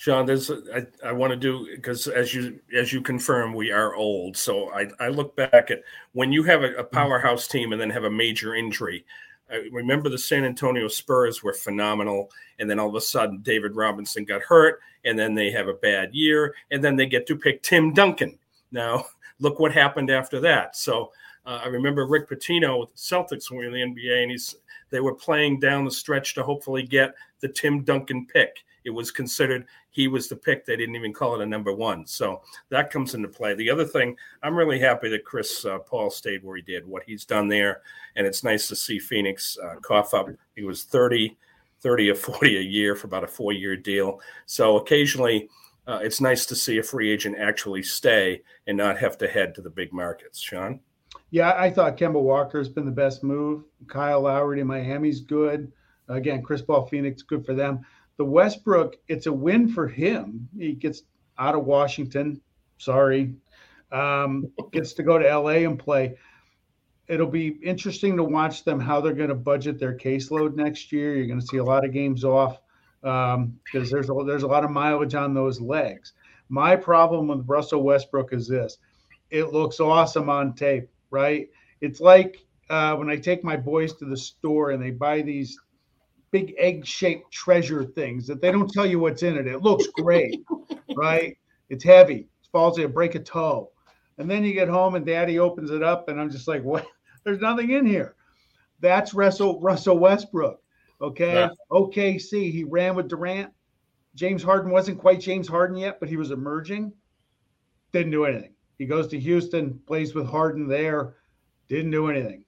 Sean, there's I, I want to do because as you as you confirm, we are old. So I, I look back at when you have a, a powerhouse team and then have a major injury. I remember the San Antonio Spurs were phenomenal, and then all of a sudden David Robinson got hurt, and then they have a bad year, and then they get to pick Tim Duncan. Now look what happened after that. So uh, I remember Rick Pitino with the Celtics when we were in the NBA, and he's they were playing down the stretch to hopefully get the Tim Duncan pick. It was considered he was the pick. They didn't even call it a number one. So that comes into play. The other thing, I'm really happy that Chris uh, Paul stayed where he did, what he's done there. And it's nice to see Phoenix uh, cough up. He was 30, 30 or 40 a year for about a four year deal. So occasionally uh, it's nice to see a free agent actually stay and not have to head to the big markets. Sean? Yeah, I thought Kemba Walker's been the best move. Kyle Lowry to Miami's good. Again, Chris Paul Phoenix, good for them. The Westbrook, it's a win for him. He gets out of Washington. Sorry. Um, gets to go to LA and play. It'll be interesting to watch them how they're going to budget their caseload next year. You're going to see a lot of games off because um, there's a, there's a lot of mileage on those legs. My problem with Russell Westbrook is this: it looks awesome on tape, right? It's like uh, when I take my boys to the store and they buy these big egg-shaped treasure things that they don't tell you what's in it. It looks great, right? It's heavy. It falls in, break a toe, and then you get home and Daddy opens it up, and I'm just like, what? There's nothing in here. That's Russell Russell Westbrook. Okay. Yeah. OKC, he ran with Durant. James Harden wasn't quite James Harden yet, but he was emerging. Didn't do anything. He goes to Houston, plays with Harden there. Didn't do anything.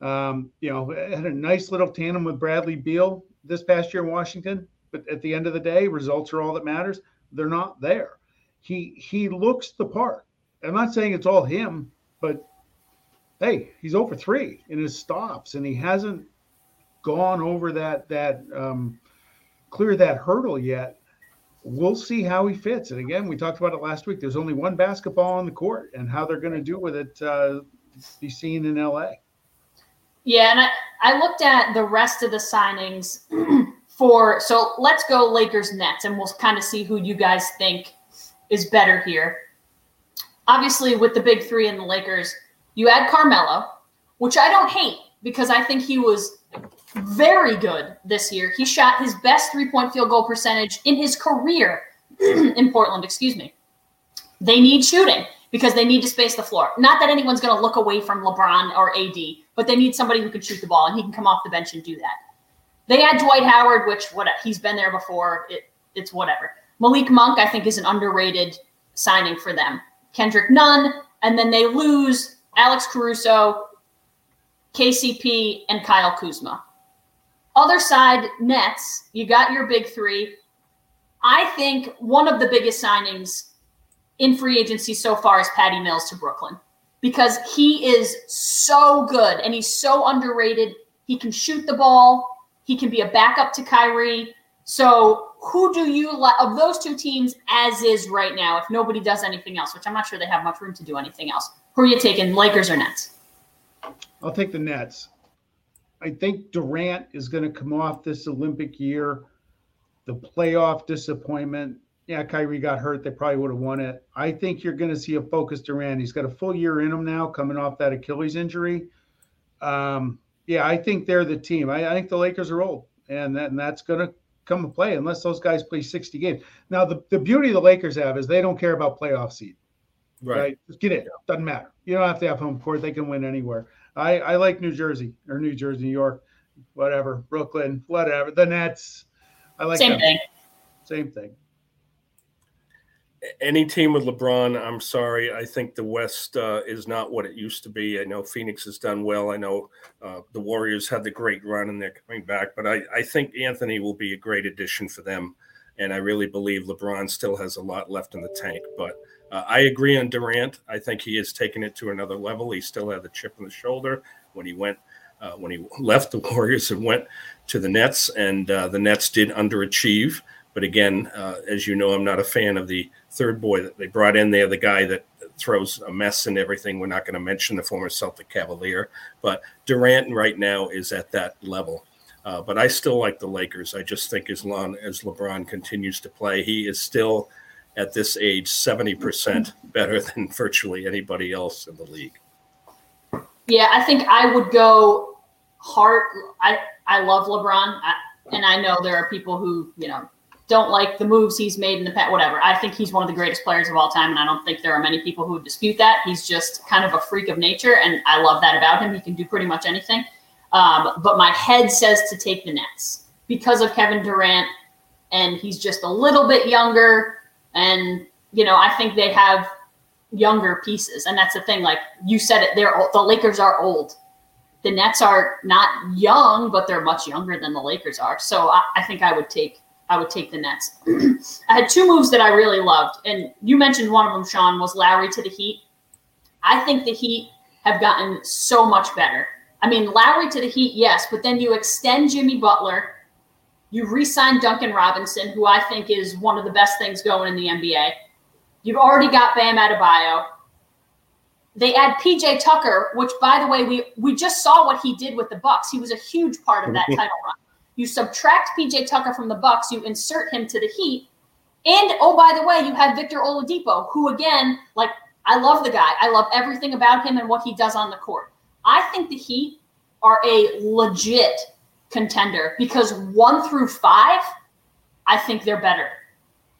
Um, you know, had a nice little tandem with Bradley Beal this past year in Washington. But at the end of the day, results are all that matters. They're not there. He he looks the part. I'm not saying it's all him, but hey, he's over three in his stops, and he hasn't gone over that that um, clear that hurdle yet. We'll see how he fits. And again, we talked about it last week. There's only one basketball on the court, and how they're going to do with it uh, be seen in LA. Yeah, and I, I looked at the rest of the signings for so let's go Lakers Nets, and we'll kind of see who you guys think is better here. Obviously, with the big three in the Lakers, you add Carmelo, which I don't hate because I think he was very good this year. He shot his best three point field goal percentage in his career in Portland, excuse me. They need shooting because they need to space the floor. Not that anyone's going to look away from LeBron or AD, but they need somebody who can shoot the ball and he can come off the bench and do that. They had Dwight Howard, which what he's been there before. It, it's whatever. Malik Monk, I think, is an underrated signing for them. Kendrick Nunn, and then they lose Alex Caruso, KCP, and Kyle Kuzma. Other side, Nets, you got your big three. I think one of the biggest signings in free agency so far is Patty Mills to Brooklyn because he is so good and he's so underrated. He can shoot the ball, he can be a backup to Kyrie. So, who do you like of those two teams as is right now, if nobody does anything else, which I'm not sure they have much room to do anything else? Who are you taking, Lakers or Nets? I'll take the Nets. I think Durant is going to come off this Olympic year, the playoff disappointment. Yeah, Kyrie got hurt. They probably would have won it. I think you're going to see a focused Durant. He's got a full year in him now, coming off that Achilles injury. Um, yeah, I think they're the team. I, I think the Lakers are old, and, that, and that's going to come and play unless those guys play 60 games. Now, the, the beauty the Lakers have is they don't care about playoff seed. Right. right? Just get it. Doesn't matter. You don't have to have home court. They can win anywhere. I, I like New Jersey or New Jersey, New York, whatever, Brooklyn, whatever. The Nets. I like same them. thing. Same thing. Any team with LeBron, I'm sorry. I think the West uh, is not what it used to be. I know Phoenix has done well. I know uh, the Warriors had the great run and they're coming back, but I, I think Anthony will be a great addition for them. And I really believe LeBron still has a lot left in the tank. But uh, I agree on Durant. I think he has taken it to another level. He still had the chip on the shoulder when he went uh, when he left the Warriors and went to the Nets, and uh, the Nets did underachieve. But again, uh, as you know, I'm not a fan of the third boy that they brought in there, the guy that throws a mess and everything. We're not going to mention the former Celtic Cavalier, but Durant right now is at that level. Uh, but I still like the Lakers. I just think as long as LeBron continues to play, he is still – at this age 70% better than virtually anybody else in the league. Yeah, I think I would go hard. I, I love LeBron, I, and I know there are people who, you know, don't like the moves he's made in the past, whatever. I think he's one of the greatest players of all time, and I don't think there are many people who would dispute that. He's just kind of a freak of nature, and I love that about him. He can do pretty much anything. Um, but my head says to take the Nets because of Kevin Durant, and he's just a little bit younger and you know, I think they have younger pieces, and that's the thing. Like you said, it. They're the Lakers are old. The Nets are not young, but they're much younger than the Lakers are. So I, I think I would take I would take the Nets. I had two moves that I really loved, and you mentioned one of them, Sean, was Lowry to the Heat. I think the Heat have gotten so much better. I mean, Lowry to the Heat, yes, but then you extend Jimmy Butler, you re-sign Duncan Robinson, who I think is one of the best things going in the NBA. You've already got Bam Adebayo. They add PJ Tucker, which, by the way, we we just saw what he did with the Bucks. He was a huge part of that title run. You subtract PJ Tucker from the Bucks, you insert him to the Heat, and oh, by the way, you have Victor Oladipo, who again, like I love the guy. I love everything about him and what he does on the court. I think the Heat are a legit contender because one through five, I think they're better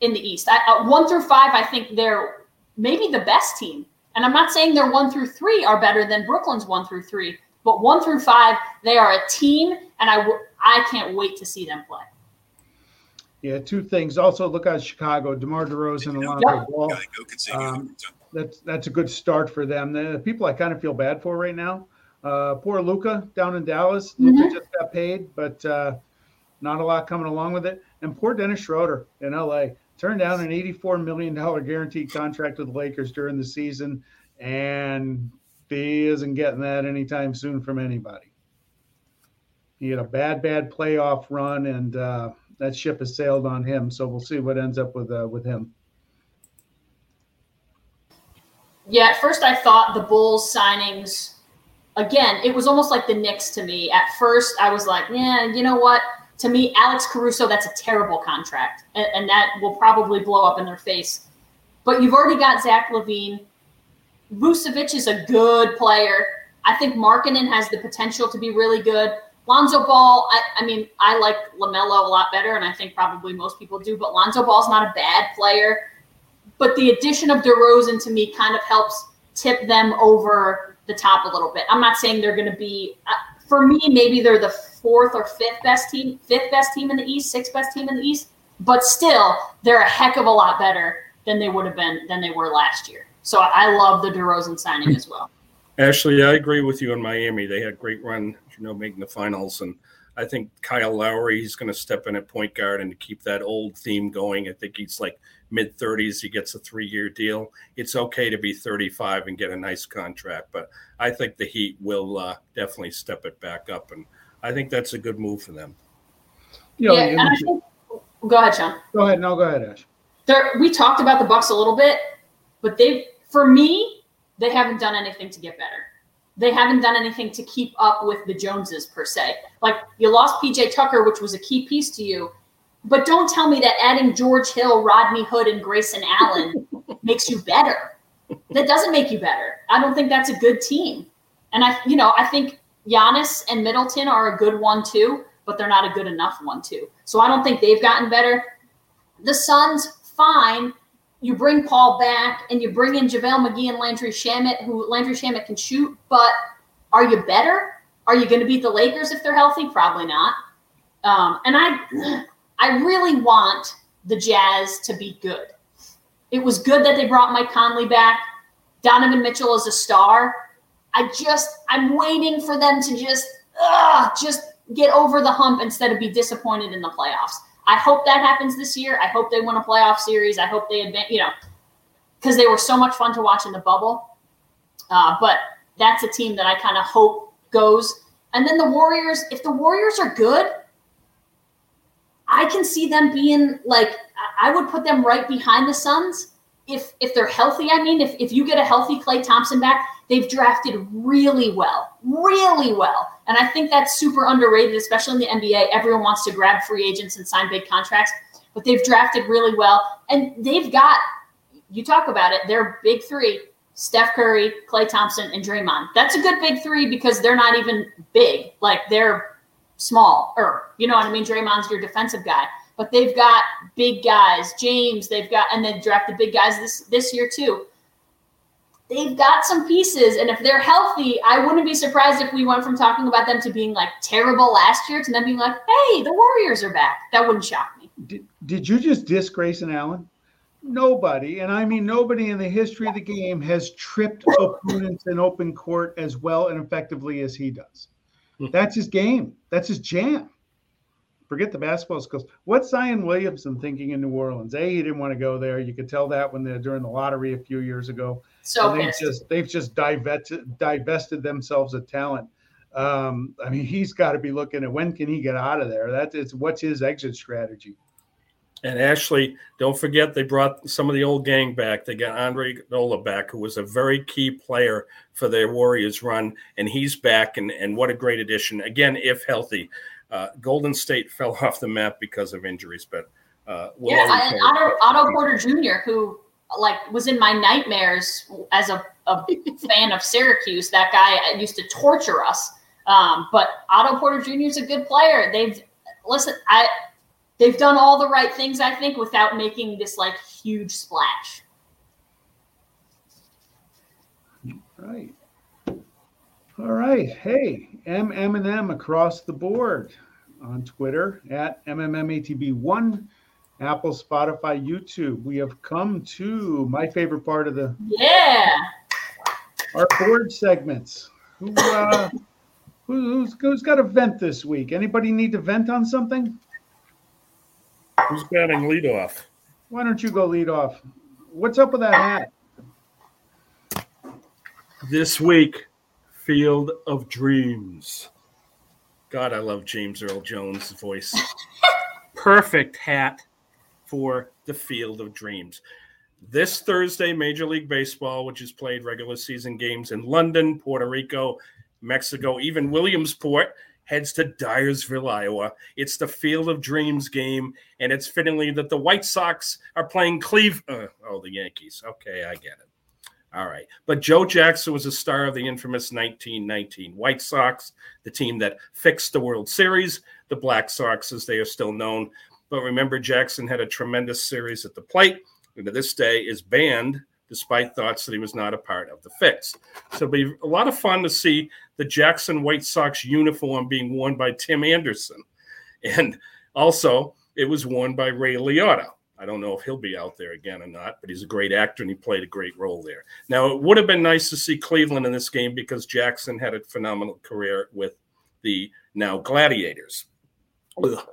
in the East. I, uh, one through five, I think they're maybe the best team. And I'm not saying their one through three are better than Brooklyn's one through three, but one through five, they are a team, and I w- I can't wait to see them play. Yeah, two things. Also, look at Chicago, DeMar DeRozan, and Alonzo yep. Ball. Um, that's that's a good start for them. The people I kind of feel bad for right now. Uh, poor Luka down in Dallas. Mm-hmm. Luka just got paid, but uh, not a lot coming along with it. And poor Dennis Schroeder in LA turned down an $84 million guaranteed contract with the Lakers during the season, and he isn't getting that anytime soon from anybody. He had a bad, bad playoff run, and uh, that ship has sailed on him. So we'll see what ends up with uh, with him. Yeah, at first I thought the Bulls signings. Again, it was almost like the Knicks to me. At first, I was like, "Yeah, you know what? to me, Alex Caruso, that's a terrible contract, and, and, that will probably blow up in their face. But you've already got Zach LaVine. Vucevic is a good player. I think Markkanen has the potential to be really good. Lonzo Ball, I, I mean, I like LaMelo a lot better, and I think probably most people do, but Lonzo Ball's not a bad player. But the addition of DeRozan to me kind of helps tip them over the top a little bit. I'm not saying they're going to be, uh, for me, maybe they're the fourth or fifth best team, fifth best team in the East, sixth best team in the East, but still they're a heck of a lot better than they would have been than they were last year. So I love the DeRozan signing as well. Ashley, I agree with you in Miami. They had a great run, you know, making the finals, and I think Kyle Lowry he's going to step in at point guard and keep that old theme going. I think he's like mid 30s. He gets a three year deal. It's okay to be 35 and get a nice contract, but I think the Heat will uh, definitely step it back up and I think that's a good move for them. You know, yeah, and I think, go ahead, Sean. Go ahead. No, go ahead, Ash. There, we talked about the Bucks a little bit, but they, for me, they haven't done anything to get better. They haven't done anything to keep up with the Joneses per se. Like you lost PJ Tucker, which was a key piece to you, but don't tell me that adding George Hill, Rodney Hood, and Grayson Allen makes you better. That doesn't make you better. I don't think that's a good team. And I, you know, I think Giannis and Middleton are a good one too, but they're not a good enough one too. So I don't think they've gotten better. The Suns, fine. You bring Paul back and you bring in JaVale McGee and Landry Shamet, who Landry Shamet can shoot, but are you better? Are you going to beat the Lakers if they're healthy? Probably not. Um, and I, I really want the Jazz to be good. It was good that they brought Mike Conley back. Donovan Mitchell is a star. I just I'm waiting for them to just uh, just get over the hump instead of be disappointed in the playoffs. I hope that happens this year. I hope they win a playoff series. I hope they advance, you know, because they were so much fun to watch in the bubble. Uh, but that's a team that I kind of hope goes. And then the Warriors, if the Warriors are good, I can see them being like I would put them right behind the Suns if if they're healthy. I mean, if if you get a healthy Klay Thompson back, They've drafted really well, really well. And I think that's super underrated, especially in the NBA. Everyone wants to grab free agents and sign big contracts, but they've drafted really well. And they've got, you talk about it, their big three Steph Curry, Klay Thompson, and Draymond. That's a good big three because they're not even big. Like they're small, or you know what I mean? Draymond's your defensive guy. But they've got big guys. James, they've got, and they drafted big guys this this year too they've got some pieces. And if they're healthy, I wouldn't be surprised if we went from talking about them to being like terrible last year to them being like, hey, the Warriors are back. That wouldn't shock me. Did, did you just diss Grayson Allen? Nobody, and I mean nobody in the history of the game has tripped opponents in open court as well and effectively as he does. Hmm. That's his game. That's his jam. Forget the basketball skills. What's Zion Williamson thinking in New Orleans? A, he didn't want to go there. You could tell that when they're during the lottery a few years ago. So they've pissed. just they've just divested divested themselves of talent. Um, I mean, he's got to be looking at when can he get out of there. That is what's his exit strategy. And Ashley, don't forget they brought some of the old gang back. They got Andre Iguodala back, who was a very key player for their Warriors run, and he's back. And and what a great addition! Again, if healthy, uh, Golden State fell off the map because of injuries, but uh, we'll yeah, and Otto, Otto Porter Jr., who like was in my nightmares as a, a fan of Syracuse. That guy used to torture us. Um, but Otto Porter Jr. is a good player. They've listen, I they've done all the right things, I think, without making this like huge splash. Right. All right. Hey, M M and M across the board on Twitter at MMMATB1, Apple, Spotify, YouTube. We have come to my favorite part of the Yeah. our board segments. Who uh who, who's who's got a vent this week? Anybody need to vent on something? Who's batting leadoff? Why don't you go lead off? What's up with that hat? This week, Field of Dreams. God, I love James Earl Jones' voice. Perfect hat for the Field of Dreams. This Thursday, Major League Baseball, which has played regular season games in London, Puerto Rico, Mexico, even Williamsport, heads to Dyersville, Iowa. It's the Field of Dreams game, and it's fittingly that the White Sox are playing Cleve. Uh, oh, the Yankees. Okay, I get it. All right. But Joe Jackson was a star of the infamous 1919 White Sox, the team that fixed the World Series, the Black Sox, as they are still known. But remember, Jackson had a tremendous series at the plate, and to this day is banned despite thoughts that he was not a part of the fix. So it'll be a lot of fun to see the Jackson White Sox uniform being worn by Tim Anderson. And also, it was worn by Ray Liotta. I don't know if he'll be out there again or not, but he's a great actor and he played a great role there. Now, it would have been nice to see Cleveland in this game because Jackson had a phenomenal career with the now Gladiators. Ugh.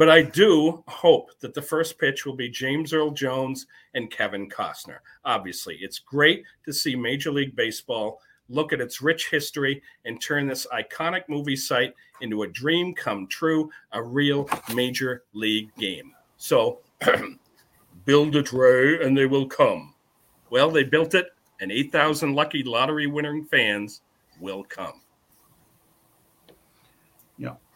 But I do hope that the first pitch will be James Earl Jones and Kevin Costner. Obviously, it's great to see Major League Baseball look at its rich history and turn this iconic movie site into a dream come true, a real major league game. So, build it, Ray, and they will come. Well, they built it, and 8,000 lucky lottery winning fans will come.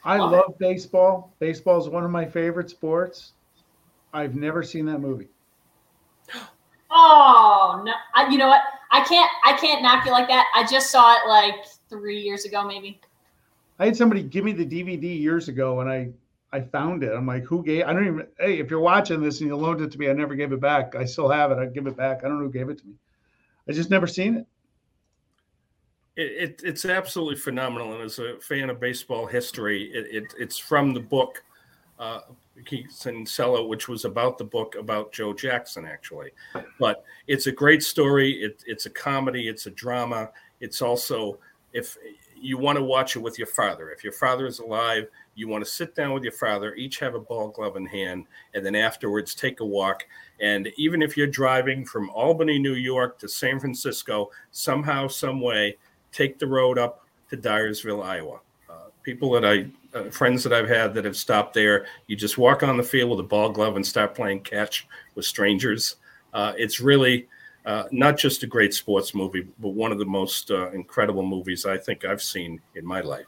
I love baseball. Baseball is one of my favorite sports. I've never seen that movie. Oh no! I, you know what? I can't. I can't knock you like that. I just saw it like three years ago, maybe. I had somebody give me the DVD years ago and I I found it. I'm like, who gave I don't even hey, if you're watching this and you loaned it to me, I never gave it back. I still have it. I'd give it back. I don't know who gave it to me. I just never seen it. It, it, it's absolutely phenomenal. And as a fan of baseball history, it, it it's from the book uh, Keith Kinsella, which was about the book about Joe Jackson, actually. But it's a great story. It, it's a comedy. It's a drama. It's also if you want to watch it with your father. If your father is alive, you want to sit down with your father, each have a ball glove in hand, and then afterwards take a walk. And even if you're driving from Albany, New York to San Francisco, somehow, some way, take the road up to Dyersville, Iowa. Uh, people that I, uh, friends that I've had that have stopped there, you just walk on the field with a ball glove and start playing catch with strangers. Uh, it's really uh, not just a great sports movie, but one of the most uh, incredible movies I think I've seen in my life.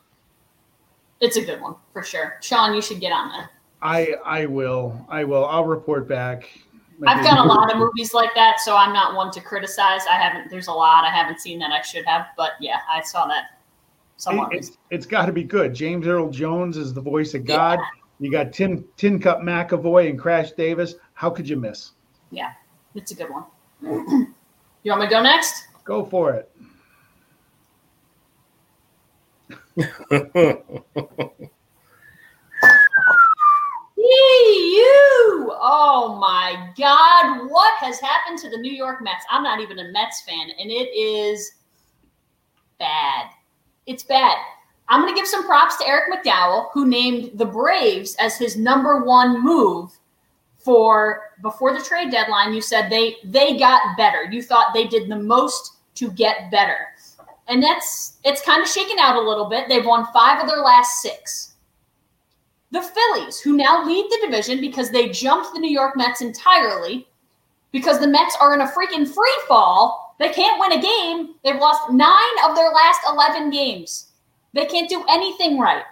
It's a good one for sure. Sean, you should get on that. I I will. I will. I'll report back. I've done a lot of movies like that, so I'm not one to criticize. I haven't. There's a lot I haven't seen that I should have, but yeah, I saw that. Somewhat. It, it's it's got to be good. James Earl Jones is the voice of God. You got Tim Tin Cup McAvoy and Crash Davis. How could you miss? yeah, it's a good one. you want me to go next? Go for it. you! Oh my God, what has happened to the New York Mets? I'm not even a Mets fan, and it is bad. It's bad. I'm going to give some props to Eric McDowell, who named the Braves as his number one move for before the trade deadline. You said they they got better. You thought they did the most to get better, and that's it's kind of shaken out a little bit. They've won five of their last six. The Phillies, who now lead the division because they jumped the New York Mets entirely, because the Mets are in a freaking free fall. They can't win a game. They've lost nine of their last 11 games. They can't do anything right.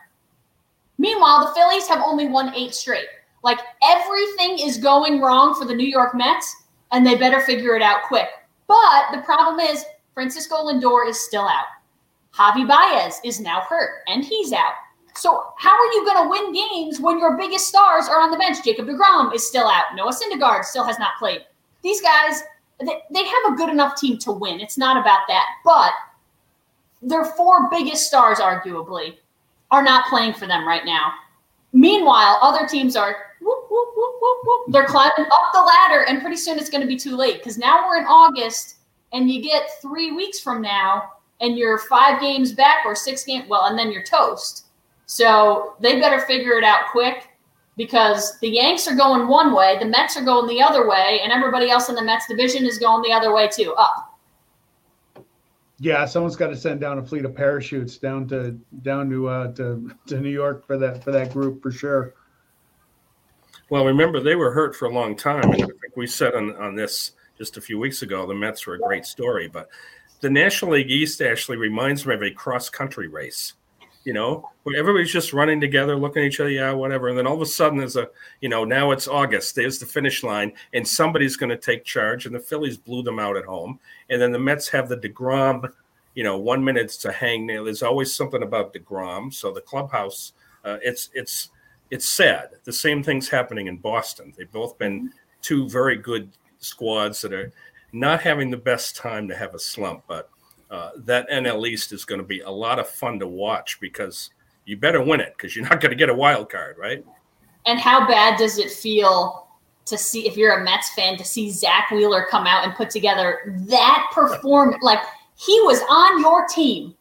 Meanwhile, the Phillies have only won eight straight. Like everything is going wrong for the New York Mets, and they better figure it out quick. But the problem is, Francisco Lindor is still out. Javi Baez is now hurt, and he's out. So how are you going to win games when your biggest stars are on the bench? Jacob DeGrom is still out. Noah Syndergaard still has not played. These guys, they, have a good enough team to win. It's not about that. But their four biggest stars, arguably, are not playing for them right now. Meanwhile, other teams are whoop, whoop, whoop, they're climbing up the ladder, and pretty soon it's going to be too late because now we're in August, and you get three weeks from now, and you're five games back or six games. Well, and then you're toast. So they better figure it out quick because the Yanks are going one way, the Mets are going the other way, and everybody else in the Mets division is going the other way too, up. Yeah, someone's got to send down a fleet of parachutes down to down to uh, to to New York for that for that group for sure. Well, remember they were hurt for a long time, and I think we said on on this just a few weeks ago. The Mets were a great story, but the National League East actually reminds me of a cross country race. You know, where everybody's just running together, looking at each other, yeah, whatever, and then all of a sudden there's a, you know, now it's August. There's the finish line, and somebody's going to take charge. And the Phillies blew them out at home, and then the Mets have the Degrom you know, one minute it's a hangnail. There's always something about Degrom. So the clubhouse, uh, it's it's it's sad. The same thing's happening in Boston. They've both been two very good squads that are not having the best time to have a slump. But uh, that NL East is going to be a lot of fun to watch because you better win it because you're not going to get a wild card, right? And how bad does it feel to see if you're a Mets fan to see Zack Wheeler come out and put together that performance? Like he was on your team.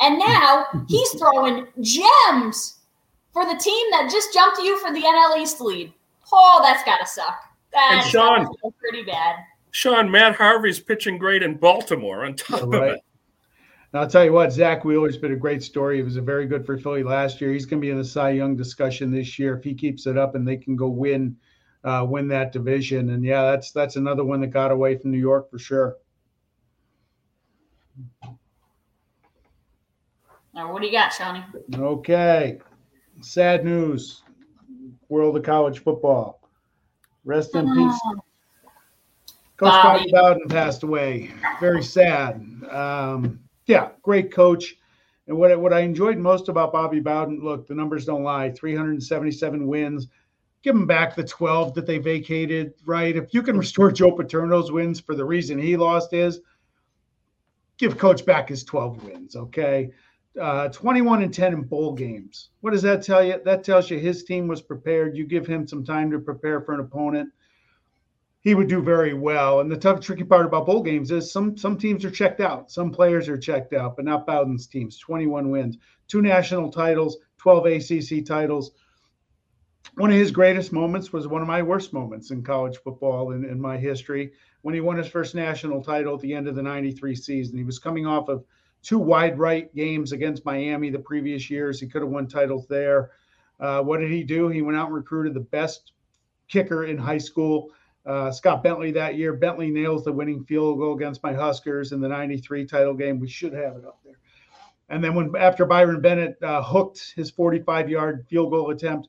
And now he's throwing gems for the team that just jumped you for the NL East lead. Oh, that's got to suck. That's and Sean, pretty bad. Sean, Matt Harvey's pitching great in Baltimore on top right. of it. Now, I'll tell you what, Zack Wheeler's been a great story. He was a very good for Philly last year. He's going to be in the Cy Young discussion this year if he keeps it up and they can go win, uh, win that division. And yeah, that's that's another one that got away from New York for sure. Now, what do you got, Shawnee? Okay. Sad news. World of college football. Rest in peace. Coach Bobby. Bobby Bowden passed away. Very sad. Um, yeah, great coach. And what, what I enjoyed most about Bobby Bowden, look, the numbers don't lie 377 wins. Give him back the 12 that they vacated, right? If you can restore Joe Paterno's wins for the reason he lost his, give Coach back his 12 wins, okay? Uh, 21 and 10 in bowl games. What does that tell you? That tells you his team was prepared. You give him some time to prepare for an opponent. He would do very well. And the tough, tricky part about bowl games is some some teams are checked out. Some players are checked out, but not Bowden's teams. 21 wins, two national titles, 12 ACC titles. One of his greatest moments was one of my worst moments in college football in, in my history when he won his first national title at the end of the 93 season. He was coming off of two wide right games against Miami the previous years. He could have won titles there. Uh, what did he do? He went out and recruited the best kicker in high school, uh, Scott Bentley, that year. Bentley nails the winning field goal against my Huskers in the 93 title game. We should have it up there. And then when after Byron Bennett uh, hooked his 45 yard field goal attempt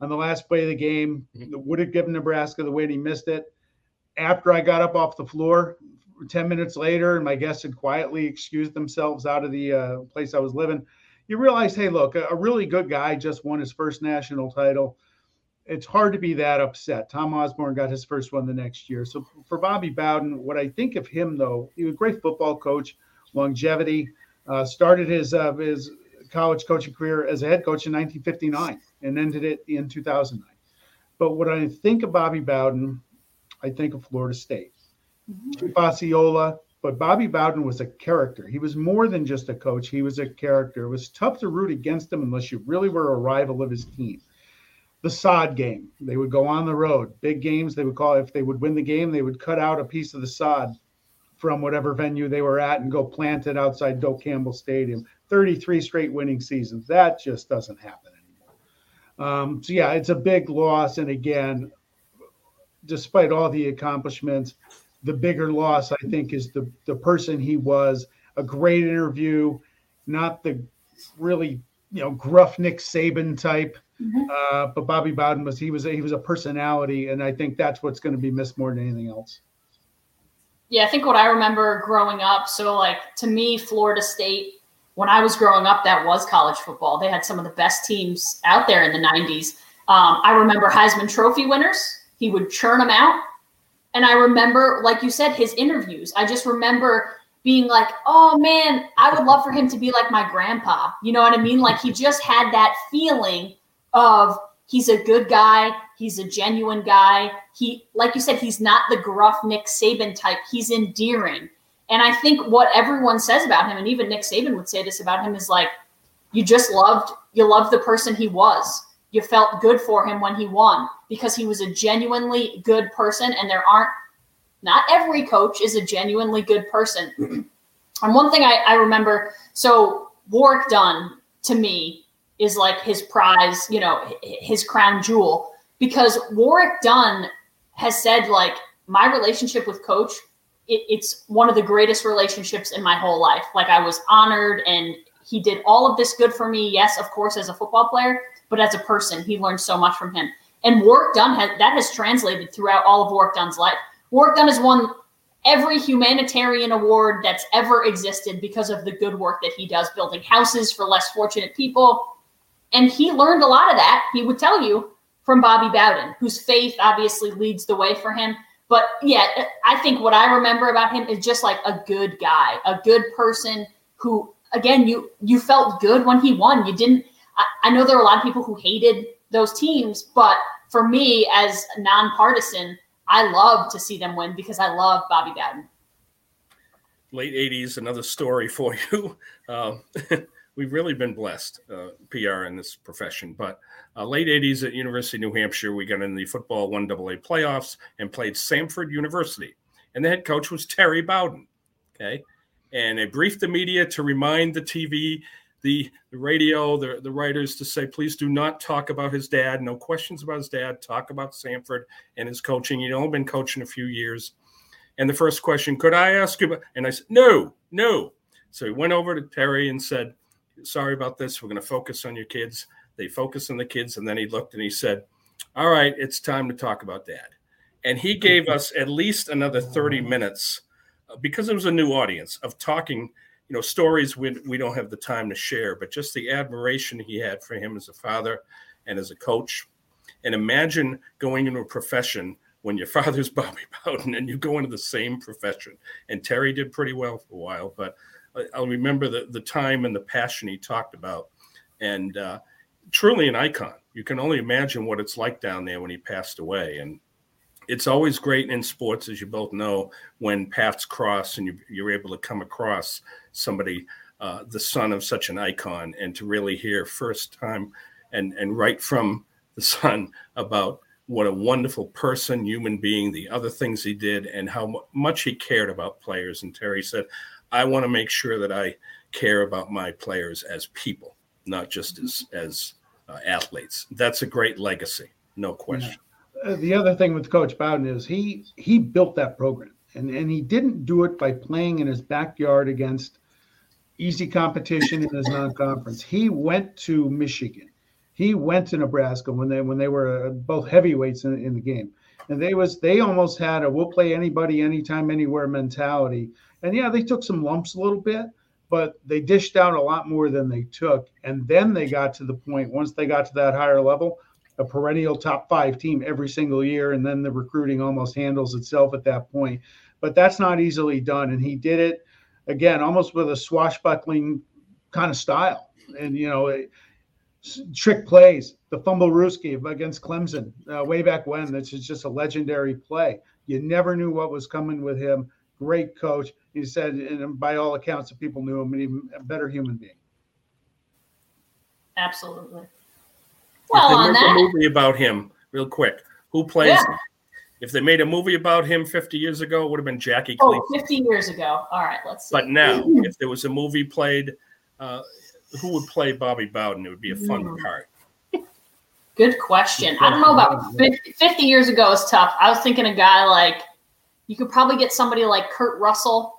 on the last play of the game, mm-hmm. would have given Nebraska the win. He missed it after I got up off the floor, 10 minutes later, and my guests had quietly excused themselves out of the uh, place I was living, you realize, hey, look, a, a, really good guy just won his first national title. It's hard to be that upset. Tom Osborne got his first one the next year. So for Bobby Bowden, what I think of him, though, he was a great football coach, longevity, uh, started his, uh, his college coaching career as a head coach in 1959 and ended it in 2009. But what I think of Bobby Bowden I think of Florida State. Mm-hmm. Osceola, but Bobby Bowden was a character. He was more than just a coach. He was a character. It was tough to root against him unless you really were a rival of his team. The sod game. They would go on the road. Big games, they would call if they would win the game, they would cut out a piece of the sod from whatever venue they were at and go plant it outside Doak Campbell Stadium. 33 straight winning seasons. That just doesn't happen anymore. Um, so yeah, it's a big loss. And again, despite all the accomplishments, the bigger loss, I think, is the the person he was. A great interview, not the really you know gruff Nick Saban type, mm-hmm. uh, but Bobby Bowden was he was a, he was a personality, and I think that's what's going to be missed more than anything else. Yeah, I think what I remember growing up. So like to me, Florida State when I was growing up, that was college football. They had some of the best teams out there in the '90s. Um, I remember Heisman Trophy winners. He would churn them out and I remember, like you said, his interviews. I just remember being like, oh man, I would love for him to be like my grandpa. You know what I mean? Like he just had that feeling of he's a good guy, he's a genuine guy. He, like you said, he's not the gruff Nick Saban type. He's endearing. And I think what everyone says about him, and even Nick Saban would say this about him, is like, you just loved, you loved the person he was you felt good for him when he won because he was a genuinely good person and there aren't not every coach is a genuinely good person and one thing I, I remember so warrick dunn to me is like his prize you know his crown jewel because Warrick dunn has said like my relationship with coach it, it's one of the greatest relationships in my whole life like i was honored and he did all of this good for me yes of course as a football player but as a person, he learned so much from him. And Warrick Dunn has that has translated throughout all of Warrick Dunn's life. Warrick Dunn has won every humanitarian award that's ever existed because of the good work that he does building houses for less fortunate people. And he learned a lot of that, he would tell you, from Bobby Bowden, whose faith obviously leads the way for him. But yeah, I think what I remember about him is just like a good guy, a good person who again you you felt good when he won. You didn't I, I know there are a lot of people who hated those teams, but for me as nonpartisan, I love to see them win because I love Bobby Bowden. Late 80s, another story for you. Uh, we've really been blessed, uh, PR in this profession. But uh, late 80s at University of New Hampshire, we got in the football 1AA playoffs and played Samford University. And the head coach was Terry Bowden. Okay. And they briefed the media to remind the TV the, the radio, the, the writers to say, please do not talk about his dad. No questions about his dad. Talk about Samford and his coaching. You've only been coaching a few years. And the first question, could I ask you? And I said, no, no. So he went over to Terry and said, sorry about this. We're going to focus on your kids. They focus on the kids. And then he looked and he said, all right, it's time to talk about dad. And he gave us at least another 30 minutes uh, because it was a new audience of talking – you know stories we, we don't have the time to share but just the admiration he had for him as a father and as a coach and imagine going into a profession when your father's bobby bowden and you go into the same profession and terry did pretty well for a while but i'll remember the, the time and the passion he talked about. And uh, truly an icon. You can only imagine what it's like down there when he passed away. And it's always great in sports, as you both know, when paths cross and you, are able to come across somebody, uh, the son of such an icon, and to really hear first time and and right from the son about what a wonderful person, human being, the other things he did, and how much he cared about players. And Terry said, "I want to make sure that I care about my players as people, not just as as uh, athletes." That's a great legacy, no question. Yeah the other thing with Coach Bowden is he he built that program, and and he didn't do it by playing in his backyard against easy competition in his non-conference. He went to Michigan, he went to Nebraska when they when they were uh, both heavyweights in, in the game, and they was they almost had a we'll play anybody, anytime, anywhere mentality. And yeah, they took some lumps a little bit, but they dished out a lot more than they took. And then they got to the point once they got to that higher level a perennial top five team every single year, and then the recruiting almost handles itself at that point. But that's not easily done, and he did it again almost with a swashbuckling kind of style, and you know. trick plays, the fumble Ruski against Clemson uh, way back when. This is just a legendary play. You never knew what was coming with him. Great coach. He said, and by all accounts, the people knew him, and even a better human being. Absolutely. Well, If Well, they on make a that, movie about him, real quick, who plays Yeah. him? If they made a movie about him 50 years ago, it would have been Jackie oh, Cleveland. 50 years ago. All right, let's see. But now, if there was a movie played, uh, who would play Bobby Bowden? It would be a fun Hmm. part. Good question. I don't know about 50, 50 years ago is tough. I was thinking a guy like you could probably get somebody like Kurt Russell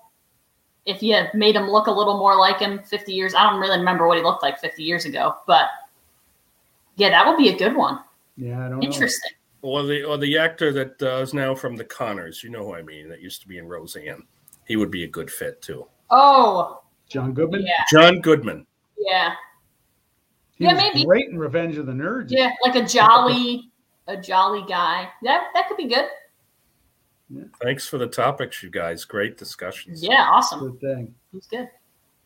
if you had made him look a little more like him 50 years. I don't really remember what he looked like 50 years ago, but yeah, that would be a good one. Yeah, I don't know. Interesting. Or the or the actor that uh, is now from the Conners, you know who I mean, that used to be in Roseanne. He would be a good fit too. Oh, John Goodman. yeah, John Goodman. yeah, He Yeah, was maybe. great in Revenge of the Nerds. yeah, like a jolly, a jolly guy. That that could be good. Thanks for the topics, you guys. Great discussions. Yeah, awesome. Good thing. That's good.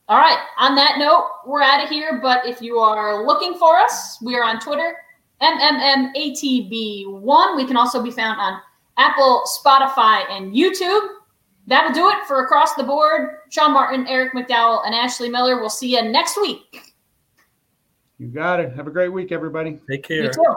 All right. On that note, we're out of here. But if you are looking for us, we are on Twitter, MMMATB1. We can also be found on Apple, Spotify, and YouTube. That'll do it for Across the Board. Sean Martin, Eric McDowell, and Ashley Miller. We'll see you next week. You got it. Have a great week, everybody. Take care. You too.